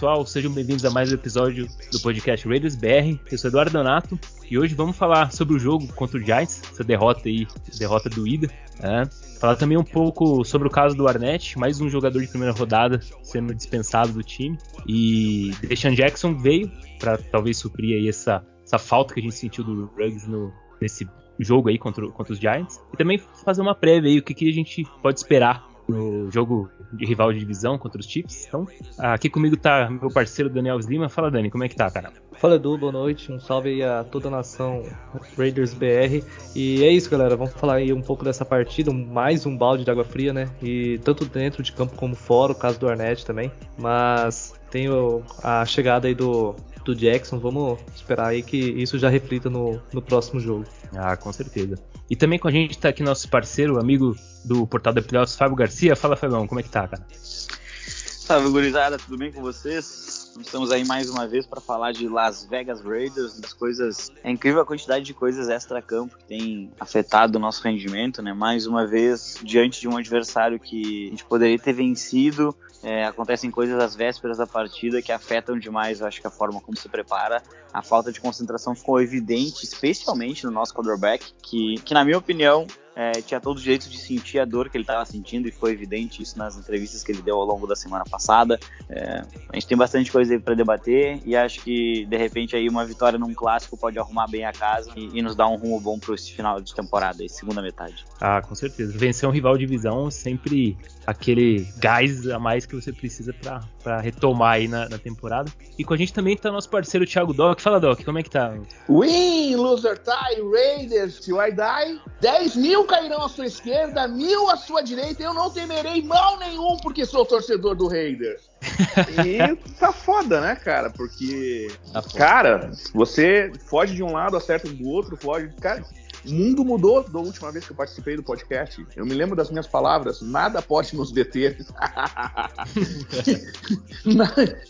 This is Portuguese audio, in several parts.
Pessoal, sejam bem-vindos a mais um episódio do podcast Raiders BR. Eu sou Eduardo Donato e hoje vamos falar sobre o jogo contra o Giants, essa derrota aí, derrota doída. Né? Falar também um pouco sobre o caso do Arnett, mais um jogador de primeira rodada sendo dispensado do time. E Deshaun Jackson veio para talvez suprir aí essa, essa falta que a gente sentiu do Ruggs no, nesse jogo aí contra, contra os Giants. E também fazer uma prévia aí, o que, que a gente pode esperar no jogo de rival de divisão contra os Chiefs. Então, aqui comigo tá meu parceiro Daniel Lima. Fala, Dani, como é que tá, cara? Fala, Edu, boa noite. Um salve aí a toda a nação Raiders BR. E é isso, galera. Vamos falar aí um pouco dessa partida, mais um balde de água fria, né? E tanto dentro de campo como fora, o caso do Arnett também. Mas tem a chegada aí do, do Jackson. Vamos esperar aí que isso já reflita no, no próximo jogo. Ah, com certeza. E também com a gente tá aqui nosso parceiro, amigo do Portal da Pilotos, Fábio Garcia. Fala, Fábio, como é que tá, cara? Salve, gurizada, tudo bem com vocês? Estamos aí mais uma vez para falar de Las Vegas Raiders, das coisas. É incrível a quantidade de coisas extra-campo que tem afetado o nosso rendimento, né? Mais uma vez, diante de um adversário que a gente poderia ter vencido, é, acontecem coisas às vésperas da partida que afetam demais, eu acho que a forma como se prepara. A falta de concentração ficou evidente, especialmente no nosso quarterback, que, que na minha opinião, é, tinha todo o direito de sentir a dor que ele estava sentindo e foi evidente isso nas entrevistas que ele deu ao longo da semana passada. É, a gente tem bastante coisa aí para debater e acho que de repente aí uma vitória num clássico pode arrumar bem a casa e, e nos dar um rumo bom para esse final de temporada, e segunda metade. Ah, com certeza. Vencer um rival de divisão sempre aquele gás a mais que você precisa para retomar aí na, na, temporada. E com a gente também tá nosso parceiro Thiago Doc. Fala, Doc, como é que tá? Win, loser tie, Raiders, till I die. 10 mil cairão à sua esquerda, mil à sua direita. Eu não temerei mal nenhum porque sou torcedor do Raiders. e tá foda, né, cara? Porque, tá cara, você foge de um lado, acerta do outro, foge. Cara, o mundo mudou da última vez que eu participei do podcast. Eu me lembro das minhas palavras: nada pode nos deter.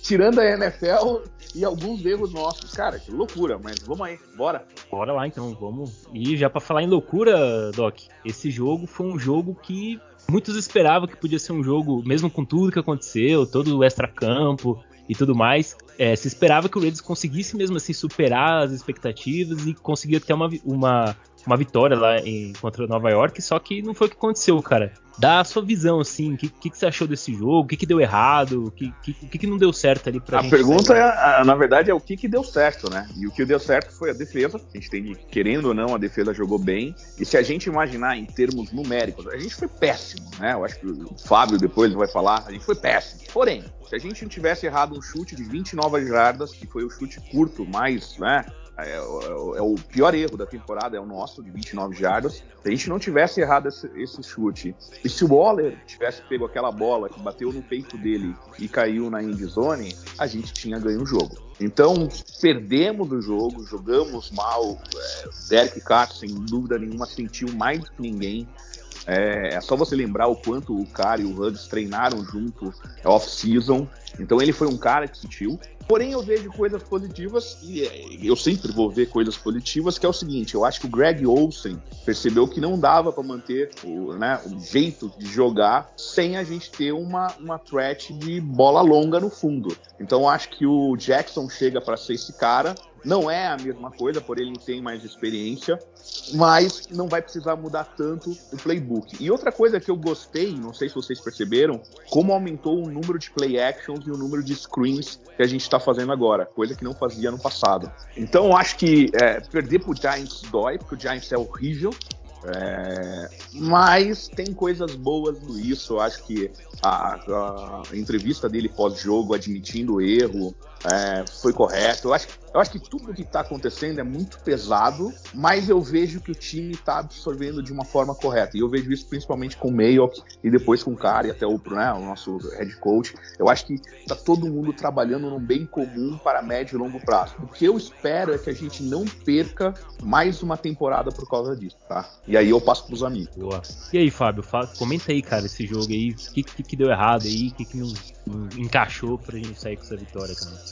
Tirando a NFL e alguns erros nossos. Cara, que loucura, mas vamos aí, bora. Bora lá então, vamos. E já para falar em loucura, Doc, esse jogo foi um jogo que muitos esperavam que podia ser um jogo, mesmo com tudo que aconteceu, todo o extra-campo e tudo mais, é, se esperava que o Raiders conseguisse mesmo assim superar as expectativas e conseguir ter uma, uma uma vitória lá em, contra Nova York, só que não foi o que aconteceu, cara. Dá a sua visão, assim, o que, que, que, você achou desse jogo, o que, que deu errado, o que, que, que, não deu certo ali pra a gente. A pergunta, é, na verdade, é o que, que deu certo, né? E o que deu certo foi a defesa. A gente tem, querendo ou não, a defesa jogou bem. E se a gente imaginar em termos numéricos, a gente foi péssimo, né? Eu acho que o Fábio depois vai falar, a gente foi péssimo. Porém, se a gente não tivesse errado um chute de 29 jardas, que foi o chute curto mais, né? É, é, é, o pior erro da temporada, é o nosso, de 29 jardas. Se a gente não tivesse errado esse, esse, chute, e se o Waller tivesse pego aquela bola que bateu no peito dele e caiu na end zone, a gente tinha ganho o jogo. Então, perdemos o jogo, jogamos mal. É, Derek Carr, sem dúvida nenhuma, sentiu mais que ninguém. É, é, só você lembrar o quanto o cara e o Huggs treinaram junto off-season. Então ele foi um cara que sentiu. Porém, eu vejo coisas positivas e é, eu sempre vou ver coisas positivas, que é o seguinte: eu acho que o Greg Olsen percebeu que não dava para manter o, né, o jeito de jogar sem a gente ter uma, uma threat de bola longa no fundo. Então, eu acho que o Jackson chega para ser esse cara. Não é a mesma coisa, por ele tem mais experiência, mas não vai precisar mudar tanto o playbook. E outra coisa que eu gostei, não sei se vocês perceberam, como aumentou o número de play actions e o número de screens que a gente está fazendo agora, coisa que não fazia no passado. Então acho que é, perder pro Giants dói, porque o Giants é horrível. É, mas tem coisas boas nisso. Eu acho que a, a entrevista dele pós-jogo, admitindo o erro, é, foi correto. Eu acho, eu acho que tudo que está acontecendo é muito pesado, mas eu vejo que o time está absorvendo de uma forma correta. E eu vejo isso principalmente com o Mayock e depois com o Cara e até o, né, o nosso head coach. Eu acho que está todo mundo trabalhando num bem comum para médio e longo prazo. O que eu espero é que a gente não perca mais uma temporada por causa disso, tá? E aí eu passo para os amigos. Boa. E aí, Fábio, comenta aí, cara, esse jogo aí. O que, que, que deu errado aí? O que, que não, não encaixou a gente sair com essa vitória, cara?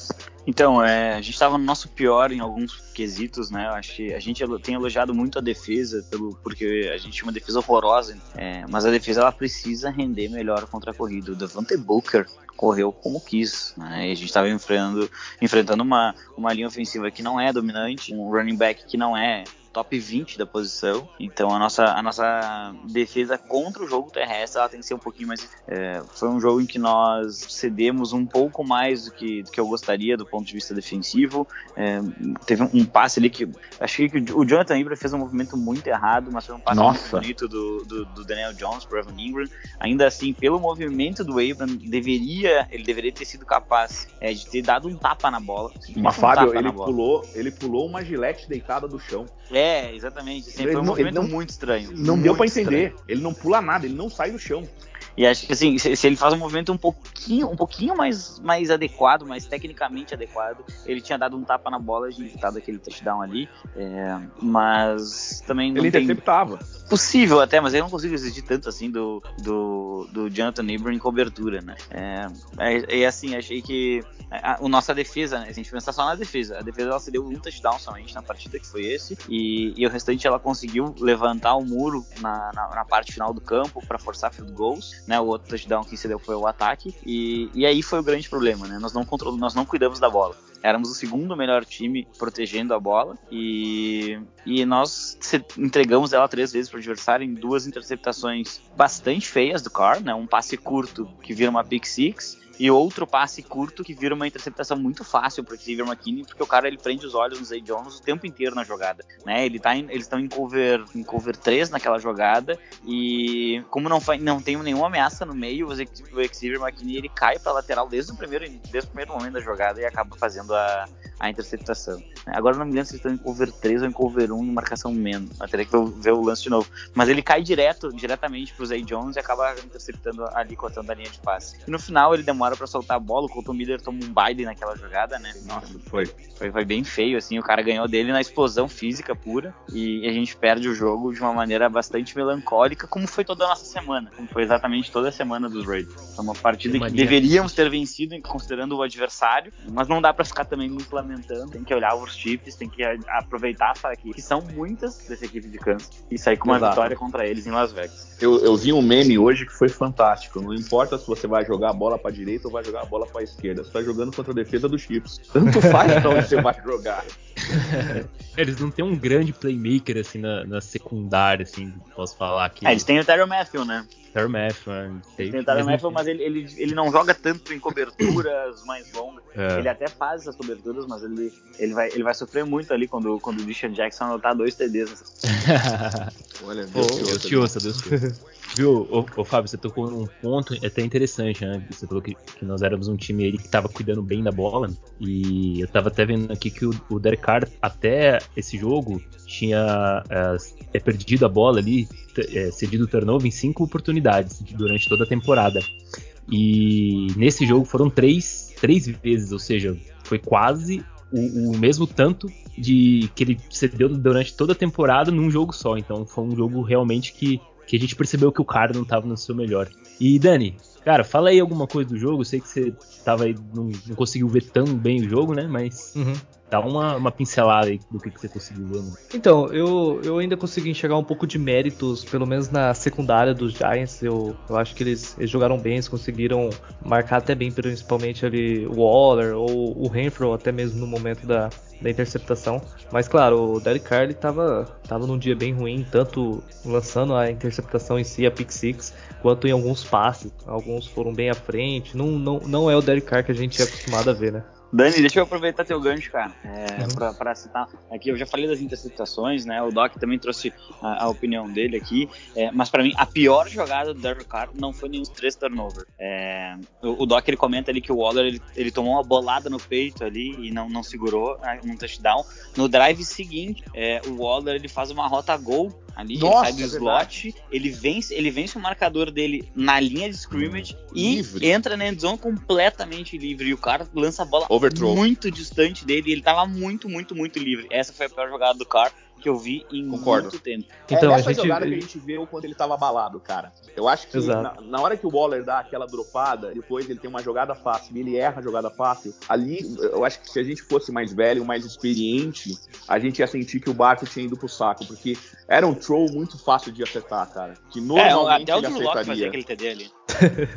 Então, é, a gente estava no nosso pior em alguns quesitos, né? Eu acho que a gente tem elogiado muito a defesa, pelo, porque a gente tinha uma defesa horrorosa, é, mas a defesa ela precisa render melhor contra a corrida. O Devante Booker correu como quis, né? E a gente estava enfrentando, enfrentando uma, uma linha ofensiva que não é dominante, um running back que não é top 20 da posição. Então a nossa, a nossa defesa contra o jogo terrestre ela tem que ser um pouquinho mais. É, foi um jogo em que nós cedemos um pouco mais do que, do que eu gostaria do ponto de vista defensivo. É, teve um, um, passe ali que. Achei que o Jonathan Ibra fez um movimento muito errado, mas foi um passe nossa. muito bonito do, do, do Daniel Jones para Evan Ingram. Ainda assim, pelo movimento do Abram, deveria, ele deveria ter sido capaz é, de ter dado um tapa na bola. Uma um Fábio, ele pulou, ele pulou uma gilete deitada do chão. É, exatamente. Assim, foi um movimento não, muito estranho. Não muito deu para entender. Ele não pula nada, ele não sai do chão. E acho que assim, se, ele faz um movimento um pouquinho, um pouquinho mais, mais adequado, mais tecnicamente adequado, ele tinha dado um tapa na bola e dado aquele touchdown ali. É, mas também não ele tem... interceptava. Possível até, mas eu não consigo exigir tanto assim do, do, do Jonathan Abram em cobertura, né? É, é, é assim, achei que a, a, nossa defesa, né? Se a gente pensar só na defesa, a defesa ela se deu um touchdown somente na partida, que foi esse, e, e o restante ela conseguiu levantar o muro na, na, na parte final do campo para forçar field goals, né? O outro touchdown que se deu foi o ataque, e, e aí foi o grande problema, né? Nós não controlamos, nós não cuidamos da bola. Éramos o segundo melhor time protegendo a bola e, e nós entregamos ela três vezes para o adversário em duas interceptações bastante feias do Carr, né? Um passe curto que vira uma pick six e outro passe curto que vira uma interceptação muito fácil para o Xavier McKinney, porque o cara ele prende os olhos no Zay Jones o tempo inteiro na jogada, né? Ele tá em, eles estão em cover em cover 3 naquela jogada e como não, não tem nenhuma ameaça no meio, o Xavier McKinney ele cai para lateral desde o primeiro desde o primeiro momento da jogada e acaba fazendo a, a interceptação. Agora não me lembro se eles estão em cover 3 ou em cover 1 em marcação menos. Teria que ver o lance de novo. Mas ele cai direto, diretamente pro Zay Jones e acaba interceptando ali, cortando a linha de passe. E no final ele demora para soltar a bola, o Colton Miller toma um baile naquela jogada, né? Nossa, foi. foi. Foi bem feio, assim. O cara ganhou dele na explosão física pura e a gente perde o jogo de uma maneira bastante melancólica, como foi toda a nossa semana. Como foi exatamente toda a semana dos Raiders. Foi uma partida que deveríamos ter vencido, considerando o adversário, mas não dá para ficar também muito lamentando. Tem que olhar os chips, tem que aproveitar essa aqui, que são muitas dessa equipe de Kansas, e sair com uma Exato. vitória contra eles em Las Vegas. Eu, eu vi um meme hoje que foi fantástico. Não importa se você vai jogar a bola para direita ou vai jogar a bola para esquerda. Você tá jogando contra a defesa dos Chips. Tanto faz pra onde você vai jogar. eles não têm um grande playmaker assim na, na secundária, assim, posso falar aqui. É, eles têm o Terry Matthew, né? Terry Matthew, né? Eles têm o Terry Matthew, mas ele, ele, ele não joga tanto em coberturas mais longas. É. Ele até faz essas coberturas, mas ele, ele, vai, ele vai sofrer muito ali quando, quando o Deshaun Jackson anotar dois TDs. Olha, Deus, Deus, Deus te ouça, Deus te ouça. Viu, ô, ô, Fábio, você tocou num ponto até interessante, né? Você falou que, que nós éramos um time aí que estava cuidando bem da bola. E eu tava até vendo aqui que o, o Derek Carr, até esse jogo, tinha é, é perdido a bola ali, é, cedido o turnover em cinco oportunidades durante toda a temporada. E nesse jogo foram três, três vezes, ou seja, foi quase o, o, mesmo tanto de que ele cedeu durante toda a temporada num jogo só. Então foi um jogo realmente que que a gente percebeu que o cara não tava no seu melhor. E Dani, cara, fala aí alguma coisa do jogo. Eu sei que você tava aí, não, não conseguiu ver tão bem o jogo, né? Mas uhum. dá uma, uma pincelada aí do que, que você conseguiu ver. Né? Então, eu, eu ainda consegui enxergar um pouco de méritos, pelo menos na secundária dos Giants. Eu, eu acho que eles, eles jogaram bem, eles conseguiram marcar até bem, principalmente ali o Waller ou o Renfro, até mesmo no momento da, da interceptação. Mas claro, o Derek Carr estava tava num dia bem ruim, tanto lançando a interceptação em si, a pick six, quanto em alguns passes. Alguns foram bem à frente. Não, não, não é o Derek Carr que a gente é acostumado a ver, né? Dani, deixa eu aproveitar teu gancho, cara, é, uhum. pra, citar. Aqui eu já falei das interceptações, né? O Doc também trouxe a, a opinião dele aqui. É, mas para mim, a pior jogada do Derek Carr não foi nenhum três turnover. É, o, o, Doc ele comenta ali que o Waller ele, ele, tomou uma bolada no peito ali e não, não segurou né, num touchdown. No drive seguinte, é, o Waller ele faz uma rota gol ali, Nossa, ele sai do é slot, ele vence, ele vence o marcador dele na linha de scrimmage hum, e livre. entra na endzone completamente livre. E o cara lança a bola Overthrow. muito distante dele, e ele tava muito, muito, muito livre. Essa foi a pior jogada do cara que eu vi em Concordo. muito tempo. Então, é nessa a gente... jogada que a gente vê o quanto ele estava abalado, cara. Eu acho que na, na, hora que o Waller dá aquela dropada, depois ele tem uma jogada fácil e ele erra a jogada fácil, ali eu acho que se a gente fosse mais velho, mais experiente, a gente ia sentir que o barco tinha ido pro saco, porque era um throw muito fácil de acertar, cara. Que normalmente é, até ele o acertaria. fazia aquele TD ali.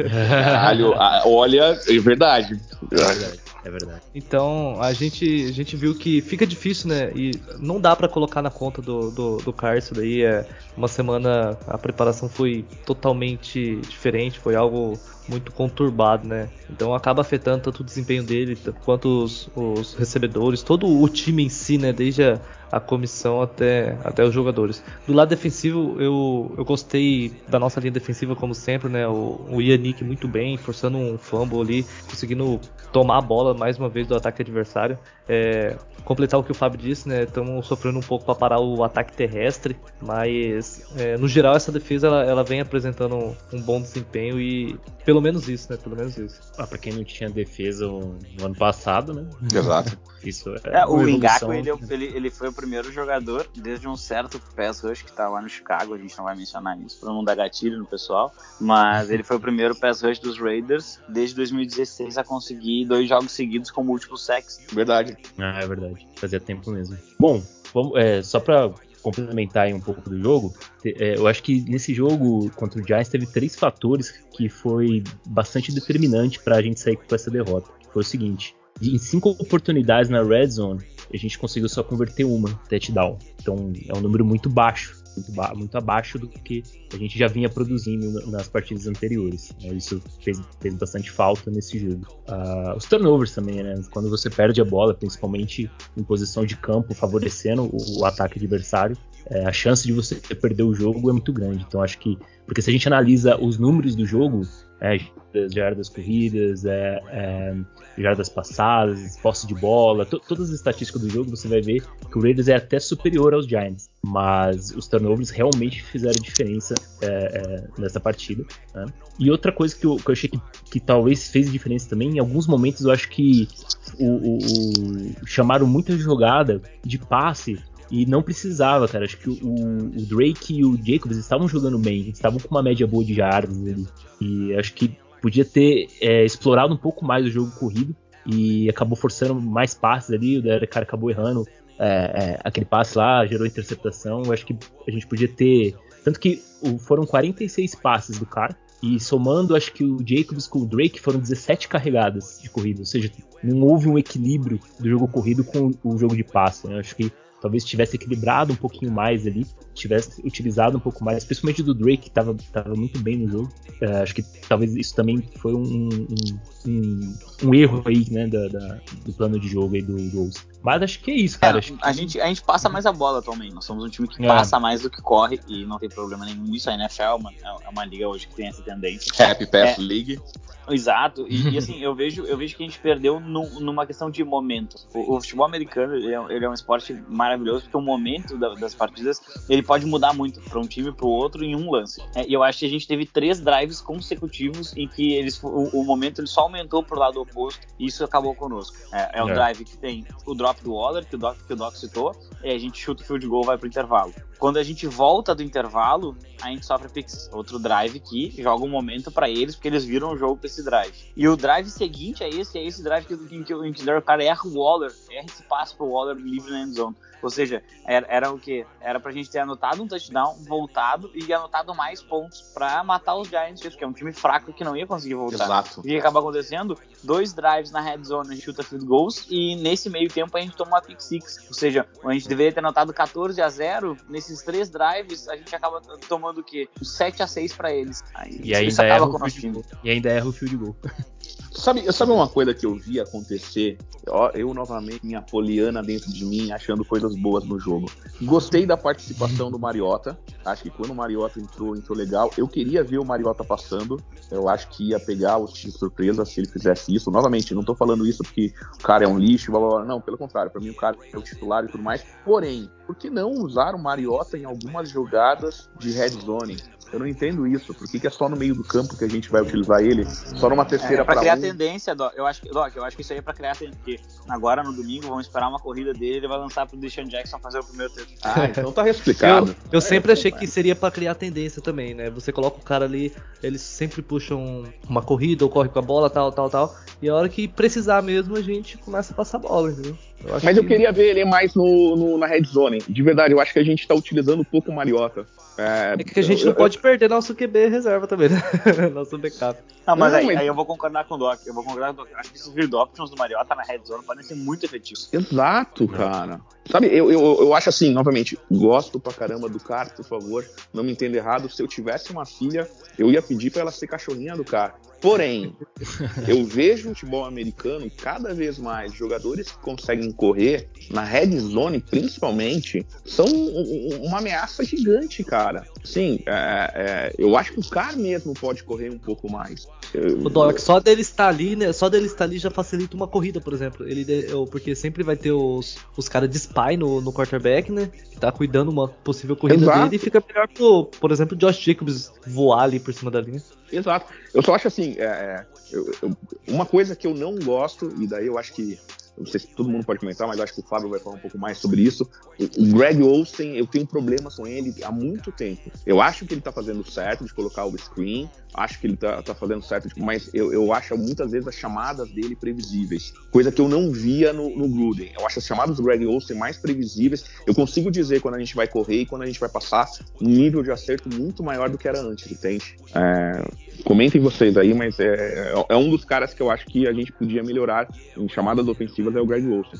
Caralho, olha, é verdade. É verdade. É verdade. Então, a gente, a gente viu que fica difícil, né? E não dá para colocar na conta do, do, do Car isso daí. É uma semana, a preparação foi totalmente diferente, foi algo muito conturbado, né? Então acaba afetando tanto o desempenho dele quanto os, os recebedores, todo o time em si, né? Desde a, a, comissão até, até os jogadores. Do lado defensivo, eu, eu gostei da nossa linha defensiva, como sempre, né? O, o Yannick muito bem, forçando um fumble ali, conseguindo tomar a bola mais uma vez do ataque adversário. É, completar o que o Fábio disse, né? Estamos sofrendo um pouco para parar o ataque terrestre, mas é, no geral essa defesa ela, ela vem apresentando um, um, bom desempenho e pelo menos isso, né? Pelo menos isso. Ah, para quem não tinha defesa no ano passado, né? Exato. Isso é, é o Ngaku, ele, ele, ele, foi o primeiro jogador desde um certo pass rush que tá lá no Chicago, a gente não vai mencionar isso para não dar gatilho no pessoal, mas ele foi o primeiro pass rush dos Raiders desde 2016 a conseguir dois jogos seguidos com múltiplos sacks. Verdade. Ah, é verdade. Fazia tempo mesmo. Bom, vamos, é, só para complementar aí um pouco do jogo, é, eu acho que nesse jogo contra o Giants teve três fatores que foi bastante determinante para a gente sair com essa derrota. Foi o seguinte: em cinco oportunidades na red zone, a gente conseguiu só converter uma touchdown. Então é um número muito baixo, muito, ba muito abaixo do que a gente já vinha produzindo nas partidas anteriores. Né? Isso fez, fez, bastante falta nesse jogo. Uh, os turnovers também, né? Quando você perde a bola, principalmente em posição de campo, favorecendo o, o ataque adversário, é, a chance de você perder o jogo é muito grande. Então acho que, porque se a gente analisa os números do jogo, é, jardas corridas, é, é, jardas passadas, posse de bola, todas as estatísticas do jogo, você vai ver que o Raiders é até superior aos Giants. Mas os turnovers realmente fizeram diferença é, é, nessa partida. Né? E outra coisa que eu, que eu achei que, que, talvez fez diferença também, em alguns momentos eu acho que o, o, o chamaram muita jogada de passe e não precisava, cara. Acho que o, o, Drake e o Jacobs estavam jogando bem, estavam com uma média boa de jardas ali. E acho que podia ter é, explorado um pouco mais o jogo corrido e acabou forçando mais passes ali. O Derek cara acabou errando é, é, aquele passe lá, gerou interceptação. Acho que a gente podia ter. Tanto que foram 46 passes do cara. E somando, acho que o Jacobs com o Drake foram 17 carregadas de corrida. Ou seja, não houve um equilíbrio do jogo corrido com o jogo de passe. Né? Acho que talvez tivesse equilibrado um pouquinho mais ali, tivesse utilizado um pouco mais, principalmente do Drake, que estava tava muito bem no jogo. Uh, acho que talvez isso também foi um, um, um, um erro aí, né, da, da, do plano de jogo aí do Rose. Mas acho que é isso, cara. É, que... a, gente, a gente passa mais a bola atualmente. Nós somos um time que é. passa mais do que corre e não tem problema nenhum nisso. A NFL é uma, é uma liga hoje que tem essa tendência. Happy Pass é, League. Exato, e, e, assim, eu vejo, eu vejo que a gente perdeu no, numa questão de momento. O, o futebol americano ele é, ele é, um esporte maravilhoso porque o momento da, das partidas ele pode mudar muito para um time para o outro em um lance. É, e eu acho que a gente teve três drives consecutivos em que eles, o, o momento ele só aumentou pro lado oposto e isso acabou conosco. É, é o é. drive que tem o drop do Waller, que o Doc, que o Doc citou, e a gente chuta o field goal vai pro intervalo. Quando a gente volta do intervalo, a gente sofre pix. Outro drive que joga um momento para eles, porque eles viram o jogo pra esse drive. E o drive seguinte é esse, é esse drive que, que, que, que o cara erra o Waller, erra esse passo pro Waller livre na endzone. Ou seja, era, era o que? Era pra gente ter anotado um touchdown, voltado e anotado mais pontos pra matar os Giants, que é um time fraco que não ia conseguir voltar. Exato. O que acaba acontecendo? Dois drives na red zone, a gente chuta field goals e nesse meio tempo a gente toma uma pick six. Ou seja, a gente deveria ter anotado 14 a 0. Nesses três drives, a gente acaba tomando o quê? 7 a 6 pra eles. Aí, e, ainda erra o field goal. e ainda erra o field goal. Sabe, sabe uma coisa que eu vi acontecer? Eu, eu, novamente, minha poliana dentro de mim, achando coisas boas no jogo. Gostei da participação do Mariota. Acho que quando o Mariota entrou, entrou legal. Eu queria ver o Mariota passando. Eu acho que ia pegar o time de surpresa se ele fizesse isso. Novamente, não tô falando isso porque o cara é um lixo, blá, blá, blá. não, pelo contrário. Para mim, o cara é o titular e tudo mais. Porém, por que não usar o Mariota em algumas jogadas de red zone? Eu não entendo isso. Por que, que é só no meio do campo que a gente vai utilizar ele? Só numa terceira É, pra pra criar um? tendência, Doc. Eu acho, que- Doc, eu acho que isso aí é pra criar tendência. Porque agora no domingo vamos esperar uma corrida dele ele vai lançar pro Deshaun Jackson fazer o primeiro tempo. Ah, então tá explicado. Eu, eu sempre É, achei é. que seria pra criar tendência também, né? Você coloca o cara ali, eles sempre puxam uma corrida ou corre com a bola, tal, tal, tal. E a hora que precisar mesmo, a gente começa a passar a bola, entendeu? acho Mas eu que- queria ver ele mais no, no- na red zone. De verdade, eu acho que a gente tá utilizando um pouco o Mariota. É, É que a gente eu- não pode perder nosso QB reserva também, né? nosso backup. Ah, mas, Não, aí, mas- aí eu vou concordar com o Doc. Eu vou concordar com o Doc. Acho que esses read options do Mariota na red zone podem ser muito efetivos. Exato, cara. Sabe, eu, eu, eu acho assim, novamente, gosto pra caramba do cara, por favor, não me entenda errado. Se eu tivesse uma filha, eu ia pedir pra ela ser cachorrinha do cara. Porém, eu vejo o futebol americano cada vez mais jogadores que conseguem correr na red zone, principalmente, são um- um- uma ameaça gigante, cara. Sim, é, é, eu acho que o cara mesmo pode correr um pouco mais. O Doc, só dele estar ali, né? Só dele estar ali já facilita uma corrida, por exemplo. Ele, porque sempre vai ter os, os caras de spy no, no quarterback, né? Que tá cuidando uma possível corrida Exato. dele e fica melhor pro, por exemplo, Josh Jacobs voar ali por cima da linha. Exato. Eu só acho assim, é, é, eu- eu- uma coisa que eu não gosto, e daí eu acho que. Não sei se todo mundo pode comentar, mas acho que o Fábio vai falar um pouco mais sobre isso. O Greg Olsen, eu tenho problemas com ele há muito tempo. Eu acho que ele tá fazendo certo de colocar o screen, acho que ele tá, tá fazendo certo, de- mas eu, eu acho muitas vezes as chamadas dele previsíveis. Coisa que eu não via no, no Gruden. Eu acho as chamadas do Greg Olsen mais previsíveis. Eu consigo dizer quando a gente vai correr e quando a gente vai passar um nível de acerto muito maior do que era antes, entende? É, comentem vocês aí, mas é, é um dos caras que eu acho que a gente podia melhorar em chamadas ofensivas é o Greg Olsen.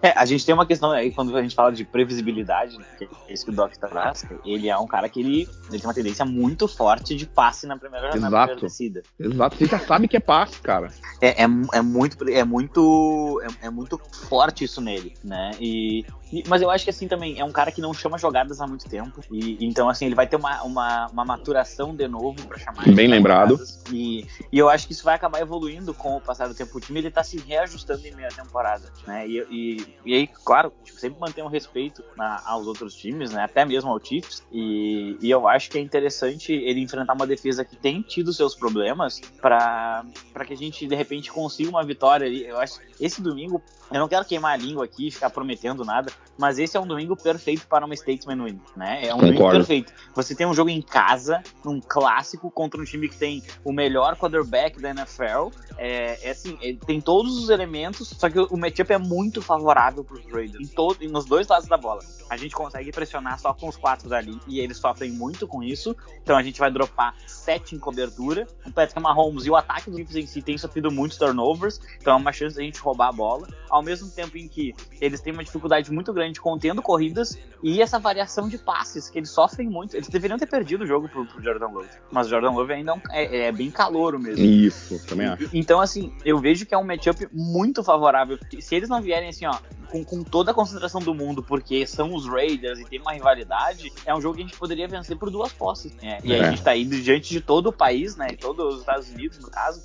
É, a gente tem uma questão aí, quando a gente fala de previsibilidade, né, que é isso que o Doc traz, ele é um cara que ele, ele tem uma tendência muito forte de passe na primeira, na primeira Exato. descida. Exato, você já sabe que é passe, cara. É, é, é muito, é muito, é, é muito forte isso nele, né? E, e- mas eu acho que assim também é um cara que não chama jogadas há muito tempo e então assim ele vai ter uma, uma, uma maturação de novo para chamar. Bem lembrado. jogadas. E, e eu acho que isso vai acabar evoluindo com o passar do tempo. O time ele tá se reajustando em meia temporada, né? E, e, e aí, claro, tipo, sempre manter um respeito na- aos outros times, né? Até mesmo ao Chiefs. E, e eu acho que é interessante ele enfrentar uma defesa que tem tido seus problemas para que a gente de repente consiga uma vitória ali. Eu acho que esse domingo, eu não quero queimar a língua aqui, ficar prometendo nada, mas esse é um domingo perfeito para uma Statesman Win, né? É um domingo Concordo. perfeito. Você tem um jogo em casa, um clássico contra um time que tem o melhor quarterback da NFL. É, é assim, tem todos os elementos, só que o matchup é muito favorável para os Raiders, em todo, nos dois lados da bola. A gente consegue pressionar só com os quatro dali e eles sofrem muito com isso. Então a gente vai dropar sete em cobertura. O Patrick Mahomes e o ataque dos Chiefs em si tem sofrido muitos turnovers, então é uma chance da gente roubar a bola. Ao mesmo tempo em que eles têm uma dificuldade muito grande contendo corridas e essa variação de passes que eles sofrem muito. Eles deveriam ter perdido o jogo pro, pro Jordan Love, mas o Jordan Love ainda é, é- é bem calouro mesmo. Isso, também acho. Então, assim, eu vejo que é um matchup muito favorável. Se eles não vierem assim, ó, com, com toda a concentração do mundo, porque são os Raiders e tem uma rivalidade, é um jogo que a gente poderia vencer por duas posses. É, e É. a gente tá indo diante de todo o país, né? E todos os Estados Unidos, no caso.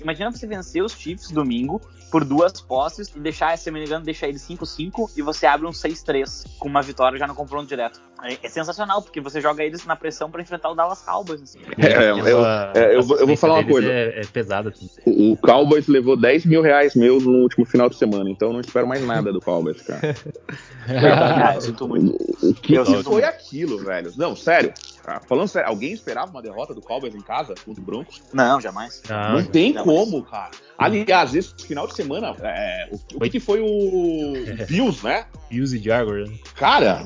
Imagina você vencer os Chiefs domingo por duas posses e deixar, se eu não me engano, deixar eles 5-5 e você abre um 6-3 com uma vitória já no confronto direto. É, é sensacional, porque você joga eles na pressão pra enfrentar o Dallas Cowboys. Assim. É, eu- Aquela é, eu vou- eu vou falar uma coisa. É, é pesada, assim. O, o Cowboys levou 10 mil reais meus no último final de semana, então eu não espero mais nada do Cowboys, cara. Ah, eu sinto muito. O que, Eu que sinto foi muito. aquilo, velho? Não, sério. Ah, Falando sério, alguém esperava uma derrota do Cowboys em casa contra o Broncos? Não, jamais. Ah, não tem não, como, cara. Aliás, esse final de semana, é, o, o que, que foi o Bills, né? Bills e Jaguars. né? Cara,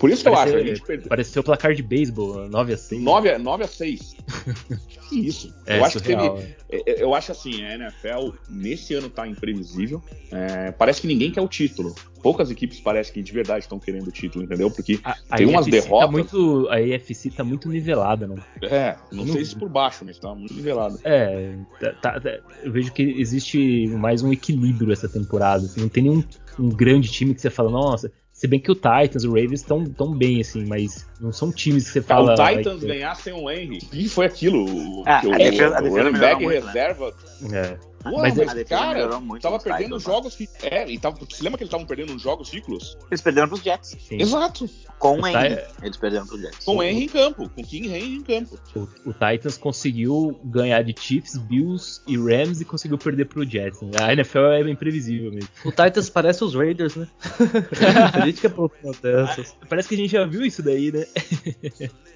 por isso que eu acho, a Pareceu, gente perdeu. pareceu placar de beisebol, 9 a 6. 9 a, 9 a 6. que isso? É eu acho que teve. é, Eu acho assim, a NFL nesse ano tá imprevisível. É, parece que ninguém quer o título. Poucas equipes parece que de verdade estão querendo o título, entendeu? Porque A, a Tem umas AFC derrotas. Tá muito, a AFC tá muito nivelada, né? é, não Não- sei se por baixo, mas tá muito nivelado. É, tá- tá- eu vejo que existe mais um equilíbrio essa temporada. assim, não tem nenhum um grande time que você fala, nossa. Se bem que o Titans, o Ravens estão tão bem, assim, mas não são times que você Ah, fala. o Titans like, ganhar sem o Henry. O que foi aquilo? O, Ah, que o, a defesa- a o running back né? reserva. É, Pô, Mas mas, a defesa cara, muito tava perdendo Titans, jogos que. É, e tava, você lembra que eles estavam perdendo uns jogos ciclos? Eles perderam pros Jets. Sim. Exato. Com o Henry. é- Eles perderam pros Jets. Com o Henry em campo, com o King Henry em campo. O, o Titans conseguiu ganhar de Chiefs, Bills e Rams e conseguiu perder pro Jets. né? A NFL é imprevisível mesmo. O Titans parece os Raiders, né? a é profunda dessas. Parece que a gente já viu isso daí, né?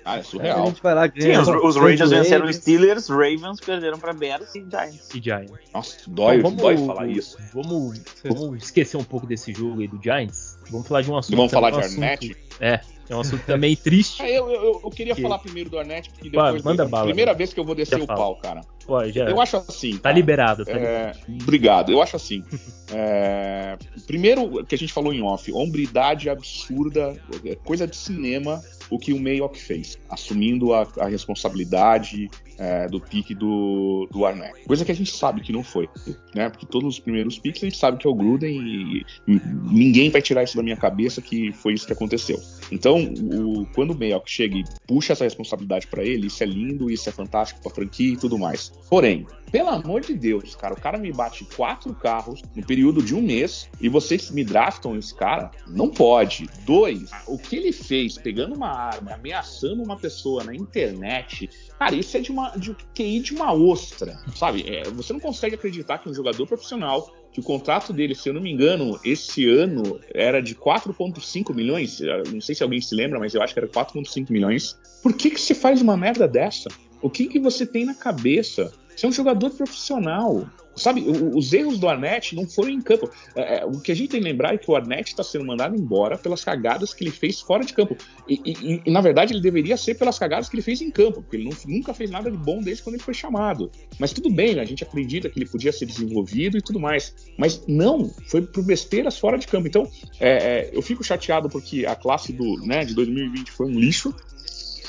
Ah, é A surreal. gente vai lá Sim, os, os Raiders venceram os Steelers, Ravens perderam pra Bears e Giants. E Giants. Nossa, dói, Bom, dói falar isso. Vamos, vamos esquecer um pouco desse jogo aí do Giants. Vamos falar de um assunto. E vamos falar de um assunto- Arnett? É, é um assunto também triste. Ah, eu, eu, eu queria Que- falar primeiro do Arnett, porque depois. manda da bala, primeira né? vez que eu vou descer Já o fala. pau, cara. Pô, já, Eu acho assim. tá cara, liberado, tá liberado. É, obrigado. Eu acho assim. é, primeiro, que a gente falou em off, hombridade absurda, é coisa de cinema, o que o Mayock fez, assumindo a, a responsabilidade é, do pique do, do Arnett. Coisa que a gente sabe que não foi, né? Porque todos os primeiros piques a gente sabe que é o Gruden e, e ninguém vai tirar isso da minha cabeça que foi isso que aconteceu. Então, o- quando o Mayock chega e puxa essa responsabilidade pra ele, isso é lindo, isso é fantástico pra franquia e tudo mais. Porém, pelo amor de Deus, cara, o cara me bate quatro carros no período de um mês e vocês me draftam esse cara? Não pode. Dois, o que ele fez pegando uma arma, ameaçando uma pessoa na internet, cara, isso é de uma de um QI de uma ostra, sabe? É, você não consegue acreditar que um jogador profissional que o contrato dele, se eu não me engano, esse ano era de 4,5 milhões. Eu Não sei se alguém se lembra, mas eu acho que era 4,5 milhões. Por que, que você faz uma merda dessa? O que, que você tem na cabeça? Você é um jogador profissional. Sabe, os erros do Arnett não foram em campo. É, é, o que a gente tem que lembrar é que o Arnett está sendo mandado embora pelas cagadas que ele fez fora de campo. E, e- e, na verdade, ele deveria ser pelas cagadas que ele fez em campo, porque ele não- nunca fez nada de bom desde quando ele foi chamado. Mas tudo bem, né? a gente acredita que ele podia ser desenvolvido e tudo mais. Mas não, foi por besteiras fora de campo. Então, é, é, eu fico chateado porque a classe do, né, de 2020 foi um lixo.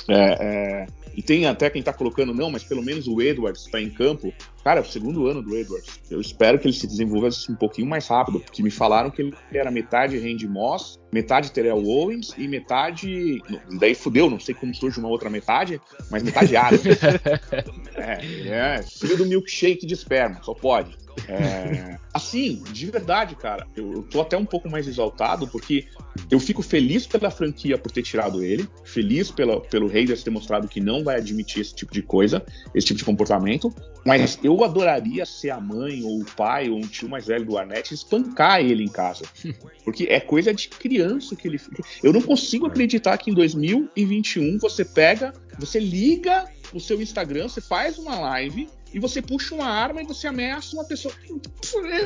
É, é, e tem até quem tá colocando, não, mas pelo menos o Edwards está em campo. Cara, é o segundo ano do Edwards. Eu espero que ele se desenvolva um pouquinho mais rápido, porque me falaram que ele era metade Randy Moss, metade Terrell Owens e metade. Daí fudeu, não sei como surge uma outra metade, mas metade árabe. é, é, filho do milkshake de esperma, só pode. É, assim, de verdade, cara, eu, tô até um pouco mais exaltado porque eu fico feliz pela franquia por ter tirado ele, feliz pela, pelo Raiders ter mostrado que não vai admitir esse tipo de coisa, esse tipo de comportamento, mas eu adoraria ser a mãe ou o pai ou um tio mais velho do Arnett e espancar ele em casa, porque é coisa de criança que ele. Eu não consigo acreditar que em 2021 você pega, você liga o seu Instagram, você faz uma live e você puxa uma arma e você ameaça uma pessoa.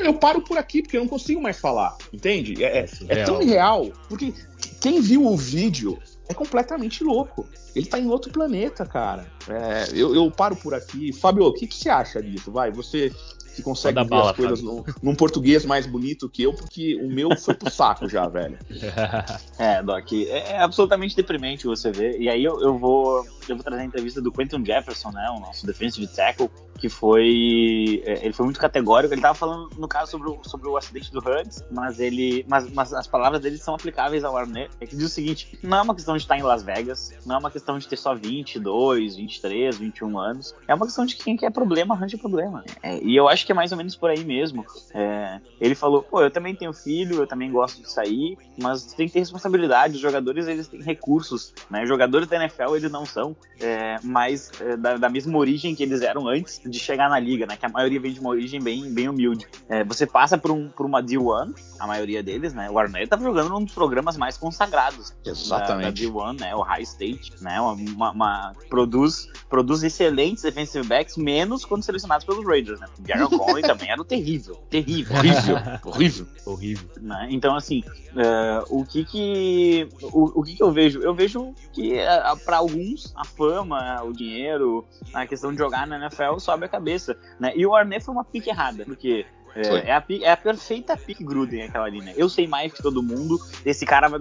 Eu paro por aqui, porque eu não consigo mais falar, entende? É, é- é tão irreal, porque quem viu o vídeo é completamente louco. Ele tá em outro planeta, cara. É, eu, eu paro por aqui. Fábio, o que, que você acha disso? Vai, você que consegue Manda ver bala, as coisas num, num português mais bonito que eu, porque o meu foi pro saco já, velho. É, Doc, é, é absolutamente deprimente você ver. E aí eu, eu vou eu vou trazer a entrevista do Quentin Jefferson, né, o nosso defensive tackle, que foi é, ele foi muito categórico. Ele tava falando no caso sobre o, sobre o acidente do Hurts, mas ele mas, mas as palavras dele são aplicáveis ao Arnett. É que diz o seguinte: não é uma questão de estar em Las Vegas, não é uma questão de ter só 22, 23, 21 anos. É uma questão de que quem quer problema arranja problema. É, e eu acho que é mais ou menos por aí mesmo. É, ele falou, pô, eu também tenho filho, eu também gosto de sair, mas tem que ter responsabilidade. Os jogadores, eles têm recursos, né? Jogadores da NFL, eles não são é, mais é, da, da mesma origem que eles eram antes de chegar na liga, né? Que a maioria vem de uma origem bem, bem humilde. É, você passa por, um, por uma D1, a maioria deles, né? O Arnett tava jogando num dos programas mais consagrados Exatamente. da, da D1, né? O High State, né? Uma, uma- uma- produz, produz excelentes defensive backs, menos quando selecionados pelos Raiders, né? O Gary Conley também era o terrível, terrível. Horrível, horrível. Horrível. né? Então, assim, é, o que que o, o que que eu vejo? Eu vejo que para alguns a fama, o dinheiro, a questão de jogar na NFL sobe a cabeça, né? E o Arnett foi uma pique errada, porque É, é, a, é, a, perfeita pick Gruden aquela ali, né? Eu sei mais que todo mundo, esse cara vai,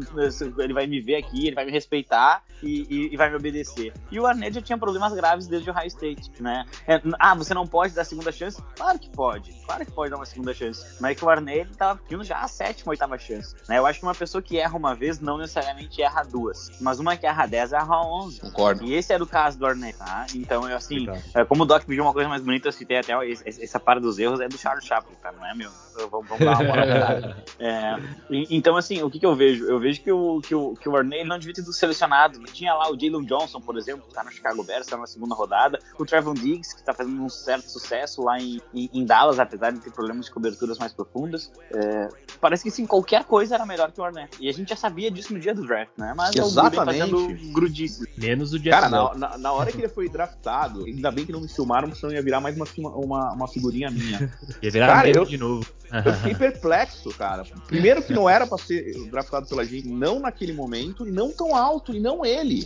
ele vai me ver aqui, ele vai me respeitar e, e, e vai me obedecer. E o Arnett já tinha problemas graves desde o High State, né? É, ah, você não pode dar segunda chance? Claro que pode, claro que pode dar uma segunda chance. Mas é que o Arnett tava pedindo já a sétima, oitava chance. Né? Eu acho que uma pessoa que erra uma vez não necessariamente erra duas, mas uma que erra dez erra onze. Concordo. E esse era o caso do Arnett, tá? Então, eu, assim, é, como o Doc pediu uma coisa mais bonita, eu citei até essa parte dos erros é do Charles Chaplin, tá? Não é meu. Vamos, vamos dar uma é, Então, assim, o que, que eu vejo? Eu vejo que o, que o, que o Arnett não devia ter sido selecionado. Tinha lá o Jalen Johnson, por exemplo, que tá no Chicago Bears, tá na segunda rodada. O Trevon Diggs, que tá fazendo um certo sucesso lá em, em, em Dallas, apesar de ter problemas de coberturas mais profundas. É, parece que, sim, qualquer coisa era melhor que o Arnett. E a gente já sabia disso no dia do draft, né? Mas Exatamente. o fazendo grudice. Menos o dia Cara, na, na, na, hora que ele foi draftado, ainda bem que não me filmaram, senão ia virar mais uma, uma, uma figurinha minha. ia virar cara, eu, de novo. Eu fiquei perplexo, cara. Primeiro que não era para ser draftado pela gente, não naquele momento, e não tão alto, e não ele.